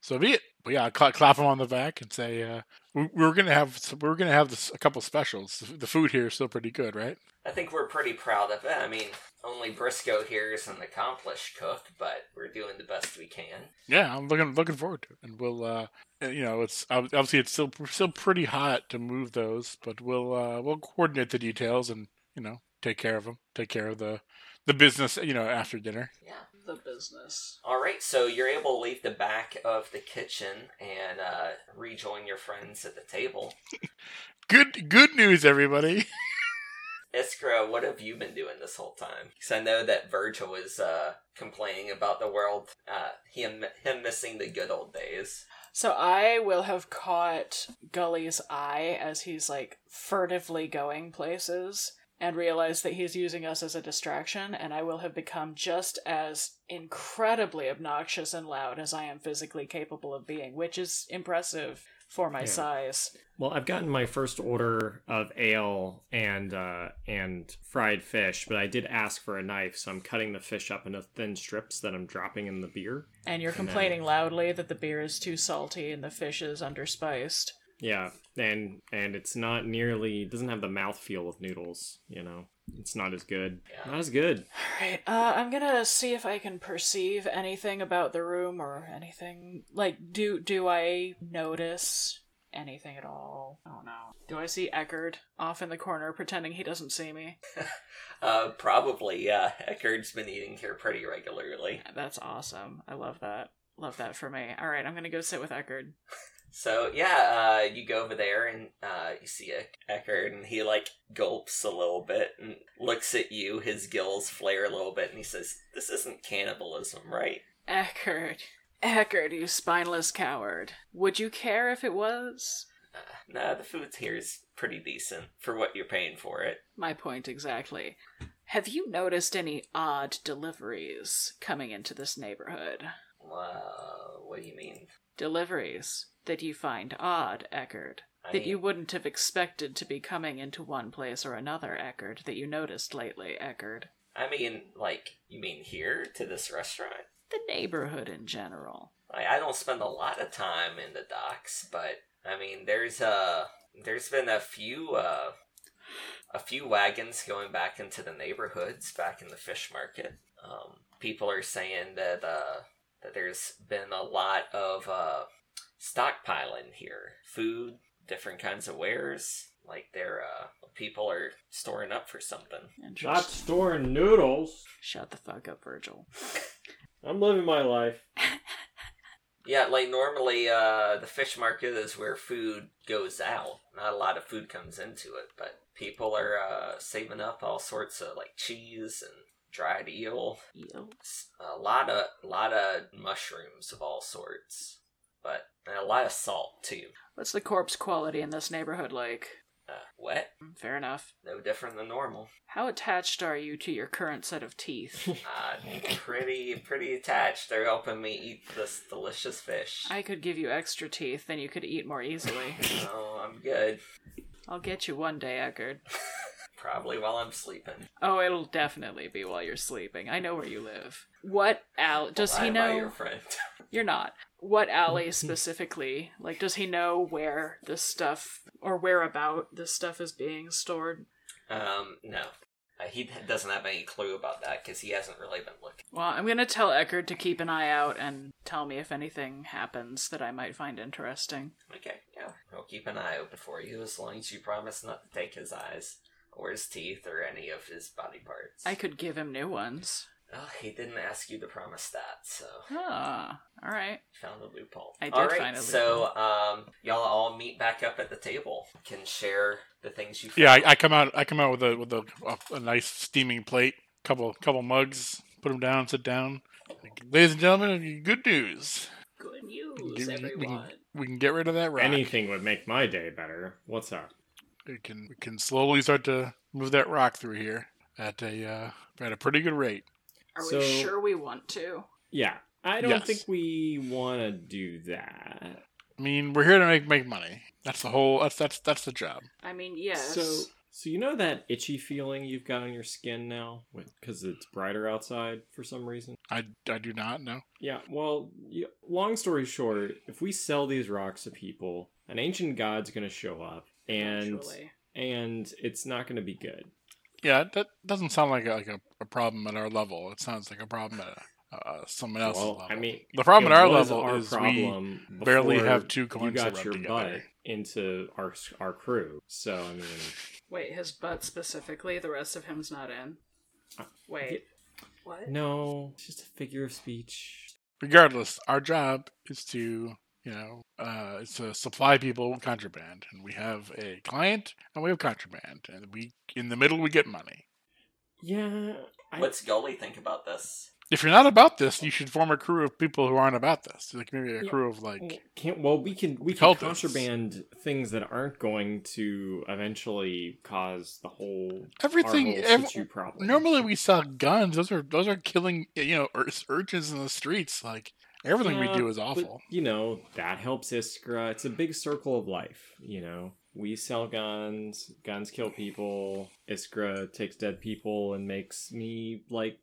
so be it. But yeah, cla clap him on the back and say uh, we, we're gonna have we're gonna have this, a couple specials. The food here is still pretty good, right? I think we're pretty proud of it. I mean, only Briscoe here is an accomplished cook, but we're doing the best we can. Yeah, I'm looking looking forward to it, and we'll uh, you know it's obviously it's still still pretty hot to move those, but we'll uh, we'll coordinate the details and you know take care of them, take care of the the business you know after dinner. Yeah. The business. All right, so you're able to leave the back of the kitchen and uh, rejoin your friends at the table. Good good news, everybody. Iskra, what have you been doing this whole time? Because I know that Virgil was uh, complaining about the world, uh, him him missing the good old days. So I will have caught Gully's eye as he's like furtively going places and realize that he's using us as a distraction, and I will have become just as incredibly obnoxious and loud as I am physically capable of being, which is impressive for my Yeah. size. Well, I've gotten my first order of ale and uh, and fried fish, but I did ask for a knife, so I'm cutting the fish up into thin strips that I'm dropping in the beer. And you're And then- complaining loudly that the beer is too salty and the fish is underspiced. Yeah, and and it's not nearly doesn't have the mouthfeel of noodles. You know, it's not as good. Yeah. Not as good. Alright, uh, I'm gonna see if I can perceive anything about the room or anything. Like, do do I notice anything at all? Oh no. Do I see Eckerd off in the corner pretending he doesn't see me? Uh, probably, yeah. Eckerd's been eating here pretty regularly. That's awesome. I love that. Love that for me. Alright, I'm gonna go sit with Eckerd. So yeah, uh, you go over there and uh, you see a Eckerd, and he like gulps a little bit and looks at you. His gills flare a little bit, and he says, "This isn't cannibalism, right?" Eckerd. Eckerd, you spineless coward. Would you care if it was? Uh, nah, the food here is pretty decent for what you're paying for it. My point exactly. Have you noticed any odd deliveries coming into this neighborhood? Uh, what do you mean? Deliveries that you find odd, Eckerd. I That mean, you wouldn't have expected to be coming into one place or another, Eckerd, that you noticed lately, Eckerd. I mean, like, you mean here to this restaurant? The neighborhood in general. Like, I don't spend a lot of time in the docks, but I mean, there's uh there's been a few uh a few wagons going back into the neighborhoods back in the fish market. Um, people are saying that uh that there's been a lot of uh stockpiling here, food, different kinds of wares. Like they're uh people are storing up for something. Not storing noodles. Shut the fuck up, Virgil. I'm living my life. Yeah, like normally, uh, the fish market is where food goes out. Not a lot of food comes into it, but people are uh, saving up all sorts of like cheese and dried eel, Eel. a lot of a lot of mushrooms of all sorts, but and a lot of salt too. What's the corpse quality in this neighborhood like? Uh, wet? Fair enough. No different than normal. How attached are you to your current set of teeth? Uh, pretty, pretty attached. They're helping me eat this delicious fish. I could give you extra teeth, then you could eat more easily. Oh, I'm good. I'll get you one day, Eckerd. Probably while I'm sleeping. Oh, it'll definitely be while you're sleeping. I know where you live. What Al? Does he know? I your friend? You're not. What alley specifically? Like, does he know where this stuff or whereabout this stuff is being stored? um, no. Uh, he doesn't have any clue about that because he hasn't really been looking. Well, I'm gonna tell Eckerd to keep an eye out and tell me if anything happens that I might find interesting. Okay, yeah. I'll keep an eye open for you as long as you promise not to take his eyes or his teeth or any of his body parts. I could give him new ones. Oh, he didn't ask you to promise that, so Ah, all right. found a loophole. I did all right, find a so um, y'all all meet back up at the table. Can share the things you. Yeah. I, I come out. I come out with a with a, a, a nice steaming plate, couple couple mugs. Put them down. Sit down. Ladies and gentlemen, good news. Good We news, can- we can- everyone. We can get rid of that rock. Anything would make my day better. What's up? We can we can slowly start to move that rock through here at a uh, at a pretty good rate. Are So- we sure we want to? Yeah, I don't Yes. think we want to do that. I mean, we're here to make make money. That's the whole. That's that's that's the job. I mean, yes. So, so you know that itchy feeling you've got on your skin now, because it's brighter outside for some reason. I, I do not know. Yeah. Well, long story short, if we sell these rocks to people, an ancient god's going to show up, and Eventually. and it's not going to be good. Yeah, that doesn't sound like a, like a, a problem at our level. It sounds like a problem at uh, someone else's well, level. I mean, the problem at our level our is we problem barely have two you coins that got rub your together. butt into our our crew. So I mean, Wait, his butt specifically. The rest of him's not in. Uh, Wait. What? no, it's just a figure of speech. regardless, our job is to, you know, uh, is to supply people contraband, and we have a client and we have contraband, and we in the middle we get money. Yeah. I, What's Gully think about this? If you're not about this, you should form a crew of people who aren't about this, like maybe a Yeah. crew of like. Can't, well, we can we can contraband things that aren't going to eventually cause the whole Everything- Our whole ev- problem. Normally, we sell guns. Those are those are killing you know ur- urchins in the streets. Like everything we do is but, awful. you know that helps Iskra. It's a big circle of life. You know, we sell guns. Guns kill people. Iskra takes dead people and makes me like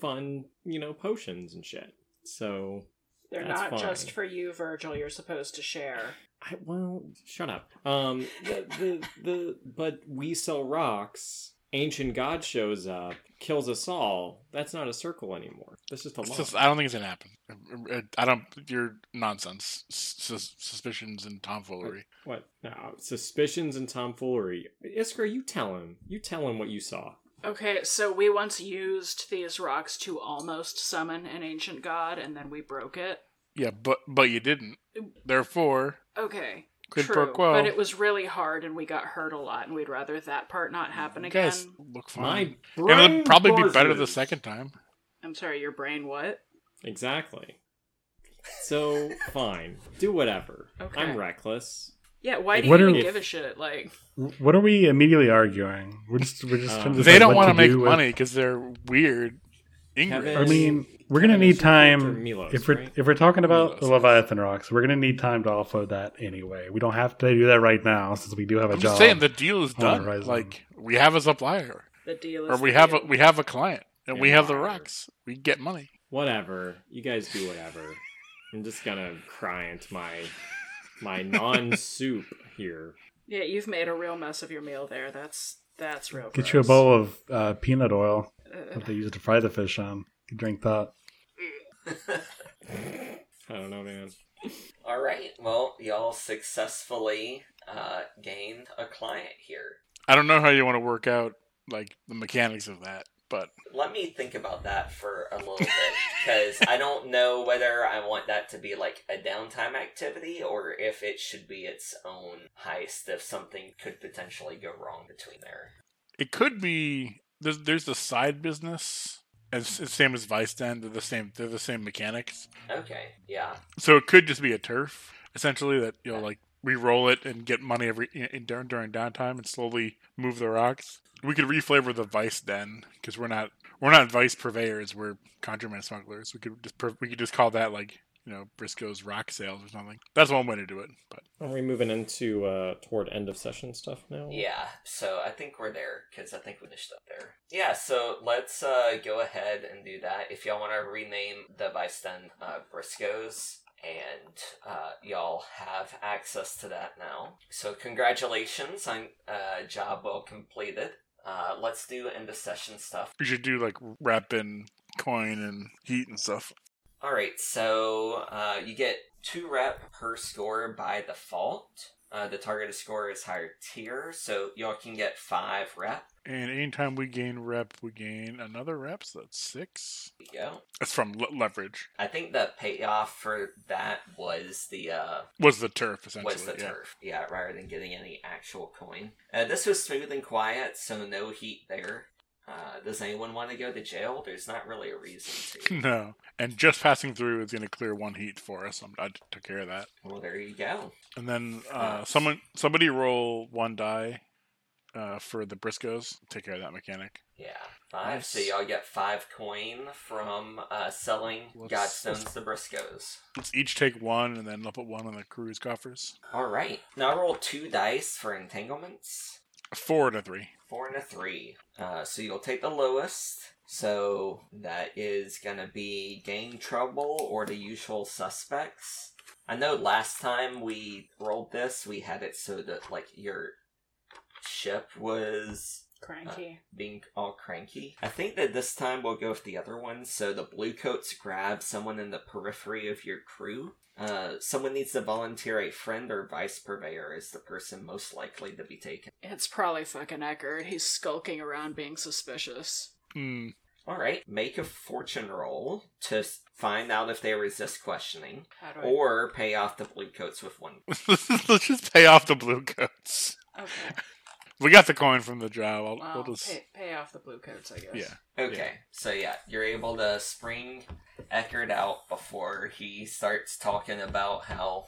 fun. You know, potions and shit. So They're That's not fine. just for you, Virgil. You're supposed to share. I well, shut up. Um, the the the but we sell rocks. Ancient God shows up, kills us all. That's not a circle anymore. That's just a It's just, I don't think it's gonna happen. I- I don't. You're nonsense. Sus- suspicions and tomfoolery. What? No, suspicions and tomfoolery. Iskra, you tell him. You tell him what you saw. Okay, so we once used these rocks to almost summon an ancient god, and then we broke it. Yeah, but but you didn't. Therefore, Okay. Quid true, pro quo. But it was really hard, and we got hurt a lot, and we'd rather that part not happen again. guys look My fine. brain And it'll probably be better the second time. I'm sorry, your brain what? Exactly. So fine, do whatever. Okay. I'm reckless. Yeah, why do What you are- even give a shit? Like, What are we immediately arguing? We're just we're just Um, trying to They don't want to make do money because they're weird. Ingrid. Kevin- I mean, we're gonna need is your character, time Milos, if we're right? if we're talking about the Milos. Leviathan rocks. We're gonna need time to offload that anyway. We don't have to do that right now since we do have a I'm job. just saying the deal is done. Horizon. Like we have a supplier, the deal is. or we the have a we have a client, and we Yeah, have the rocks. We get money. Whatever. You guys do whatever. I'm just gonna cry into my my non-soup here. Yeah, you've made a real mess of your meal there. That's that's real. Get you a bowl of uh, peanut oil Uh, that they use to fry the fish on. You drink that. I don't know, man. All right. Well, y'all successfully uh, gained a client here. I don't know how you want to work out like the mechanics of that, but Let me think about that for a little bit because I don't know whether I want that to be like a downtime activity or if it should be its own heist if something could potentially go wrong between there. it could be there's there's the side business. As same as Vice Den, they're the same. They're the same mechanics. Okay. Yeah. So it could just be a turf, essentially. That you know, like re-roll it and get money every in, in, during during downtime and slowly move the rocks. We could reflavor the Vice Den because we're not we're not Vice purveyors. We're contraband smugglers. We could just we could just call that like you know Briscoe's rock sales or something. That's one way to do it. But Are we moving into uh, toward end of session stuff now? Yeah, so I think we're there because I think we finished up there. Yeah, so let's uh, go ahead and do that. If y'all want to rename the Bison uh, Briscoes, and uh, y'all have access to that now. So congratulations on uh, job well completed. Uh, let's do end of session stuff. we should do like rep and coin and heat and stuff. All right, so uh, you get two rep per score by default. Uh, the targeted score is higher tier, so y'all can get five rep. And anytime we gain rep, we gain another rep. So that's six. There you go. That's from le- leverage. I think the payoff for that was the uh, Was the turf essentially? was the yeah. turf, yeah, rather than getting any actual coin. Uh, this was smooth and quiet, so no heat there. Uh, does anyone want to go to jail? There's not really a reason to. No, and just passing through is going to clear one heat for us. I'm, I took care of that. well, there you go. And then uh, Uh, someone, somebody roll one die uh, for the Briscoes. Take care of that mechanic. Yeah, five. So Nice. y'all get five coin from uh, selling Let's- Godstones let's- to Briscoes. Let's each take one, and then I'll put one on the crew's coffers. All right. Now roll two dice for entanglements. Four to three. Four and a three. Uh, so you'll take the lowest. So that is gonna be gang trouble or the usual suspects. I know last time we rolled this, we had it so that like your ship was Cranky. being all cranky. I think that this time we'll go with the other one. So the blue coats grab someone in the periphery of your crew. Uh, someone needs to volunteer a friend or vice purveyor is the person most likely to be taken. It's probably fucking Eckerd. He's skulking around being suspicious. Hmm. All right, make a fortune roll to find out if they resist questioning, I? or pay off the blue coats with one. Let's just pay off the blue coats. Okay. We got the coin from the job. I'll, Well, we'll just pay, pay off the blue coats, I guess. yeah. Okay, so yeah, you're able to spring Eckerd out before he starts talking about how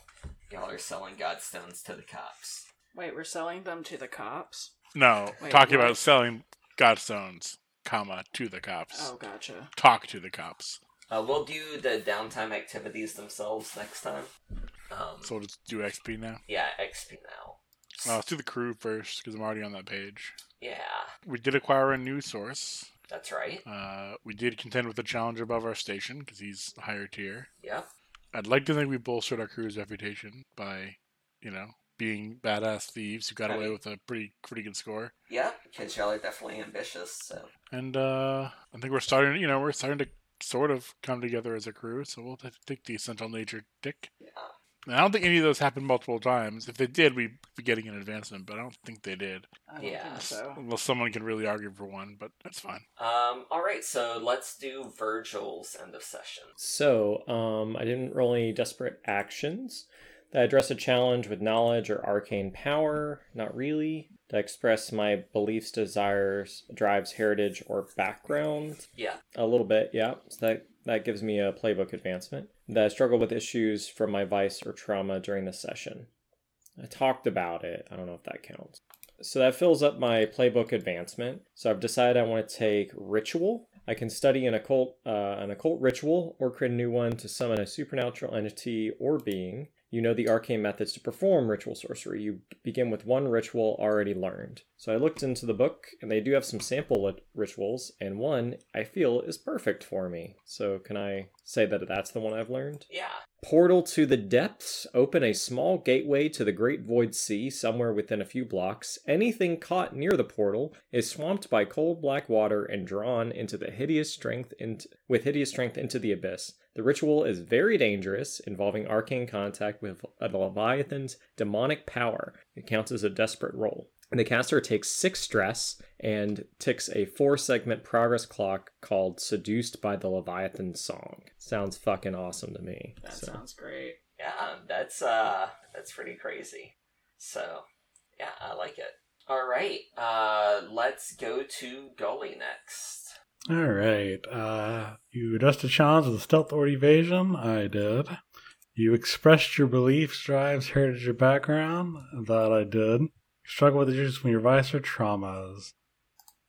y'all are selling Godstones to the cops. Wait, we're selling them to the cops? No, Wait, talking what? about selling Godstones, comma to the cops. Oh, gotcha. Talk to the cops. Uh, we'll do the downtime activities themselves next time. Um, So we'll just do XP now. yeah, XP now. Uh, let's do the crew first because I'm already on that page. Yeah, We did acquire a new source. that's right. Uh, we did contend with the challenger above our station because he's higher tier. Yep. I'd like to think we bolstered our crew's reputation by, you know, being badass thieves who got I away mean- with a pretty pretty good score. Yeah, because y'all are definitely ambitious, so. And uh, I think we're starting, you know, we're starting to sort of come together as a crew. So we'll take the essential nature tick. Yeah. And I don't think any of those happened multiple times. If they did, we'd be getting an advancement, but I don't think they did. I Yeah. think so. Unless someone can really argue for one, but that's fine. Um, alright, so let's do Virgil's end of session. So, um, I didn't roll any desperate actions. Did I address a challenge with knowledge or arcane power? Not really. Did I express my beliefs, desires, drives, heritage, or background? Yeah. A little bit, yeah. So that that gives me a playbook advancement. That I struggle with issues from my vice or trauma during the session. I talked about it. I don't know if that counts. So that fills up my playbook advancement. So I've decided I want to take ritual. I can study an occult, uh, an occult ritual, or create a new one to summon a supernatural entity or being. You know the arcane methods to perform ritual sorcery. You begin with one ritual already learned. So I looked into the book, and they do have some sample lit- rituals, and one I feel is perfect for me. So can I say that that's the one I've learned? Yeah. Portal to the depths. Open a small gateway to the Great Void Sea somewhere within a few blocks. Anything caught near the portal is swamped by cold black water and drawn into the hideous strength into, with hideous strength into the abyss. The ritual is very dangerous, involving arcane contact with a Leviathan's demonic power. It counts as a desperate roll. The caster takes six stress and ticks a four segment progress clock called Seduced by the Leviathan Song. Sounds fucking awesome to me. That So- sounds great. Yeah, that's uh that's pretty crazy. So yeah, I like it. Alright, uh let's go to Gully next. All right. Uh, you addressed a challenge with stealth or evasion. I did. You expressed your beliefs, drives, heritage, or background. That I did. Struggle with issues from your vice or traumas.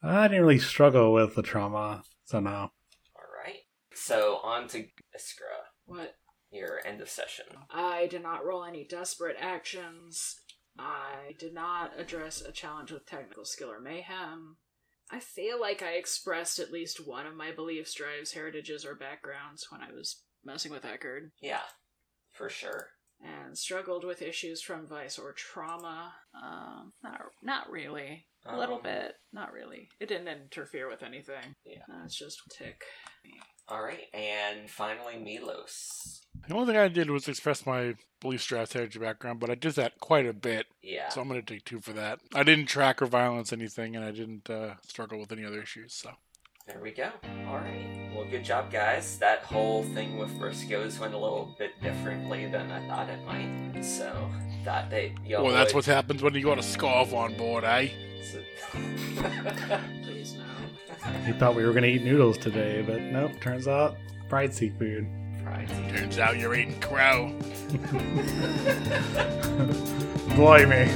I didn't really struggle with the trauma, so no. All right. So on to Iskra, What? your end of session. I did not roll any desperate actions. I did not address a challenge with technical skill or mayhem. I feel like I expressed at least one of my beliefs, drives, heritages, or backgrounds when I was messing with Eckerd, Yeah, for sure. and struggled with issues from vice or trauma. Um, not not really. A little Um, bit, not really. It didn't interfere with anything. Yeah. Uh, it's just tick. All right, and finally Milos. The only thing I did was express my belief heritage background, but I did that quite a bit, Yeah. so I'm going to take two for that. I didn't track or violence anything, and I didn't uh, struggle with any other issues. So There we go. All right. Well, good job, guys. That whole thing with Briscoes went a little bit differently than I thought it might. So that y'all. well, that's what happens when you got a scarf on board, eh? So- Please no. You thought we were going to eat noodles today, but nope, turns out fried seafood. Fried. Turns out you're eating crow. Blimey.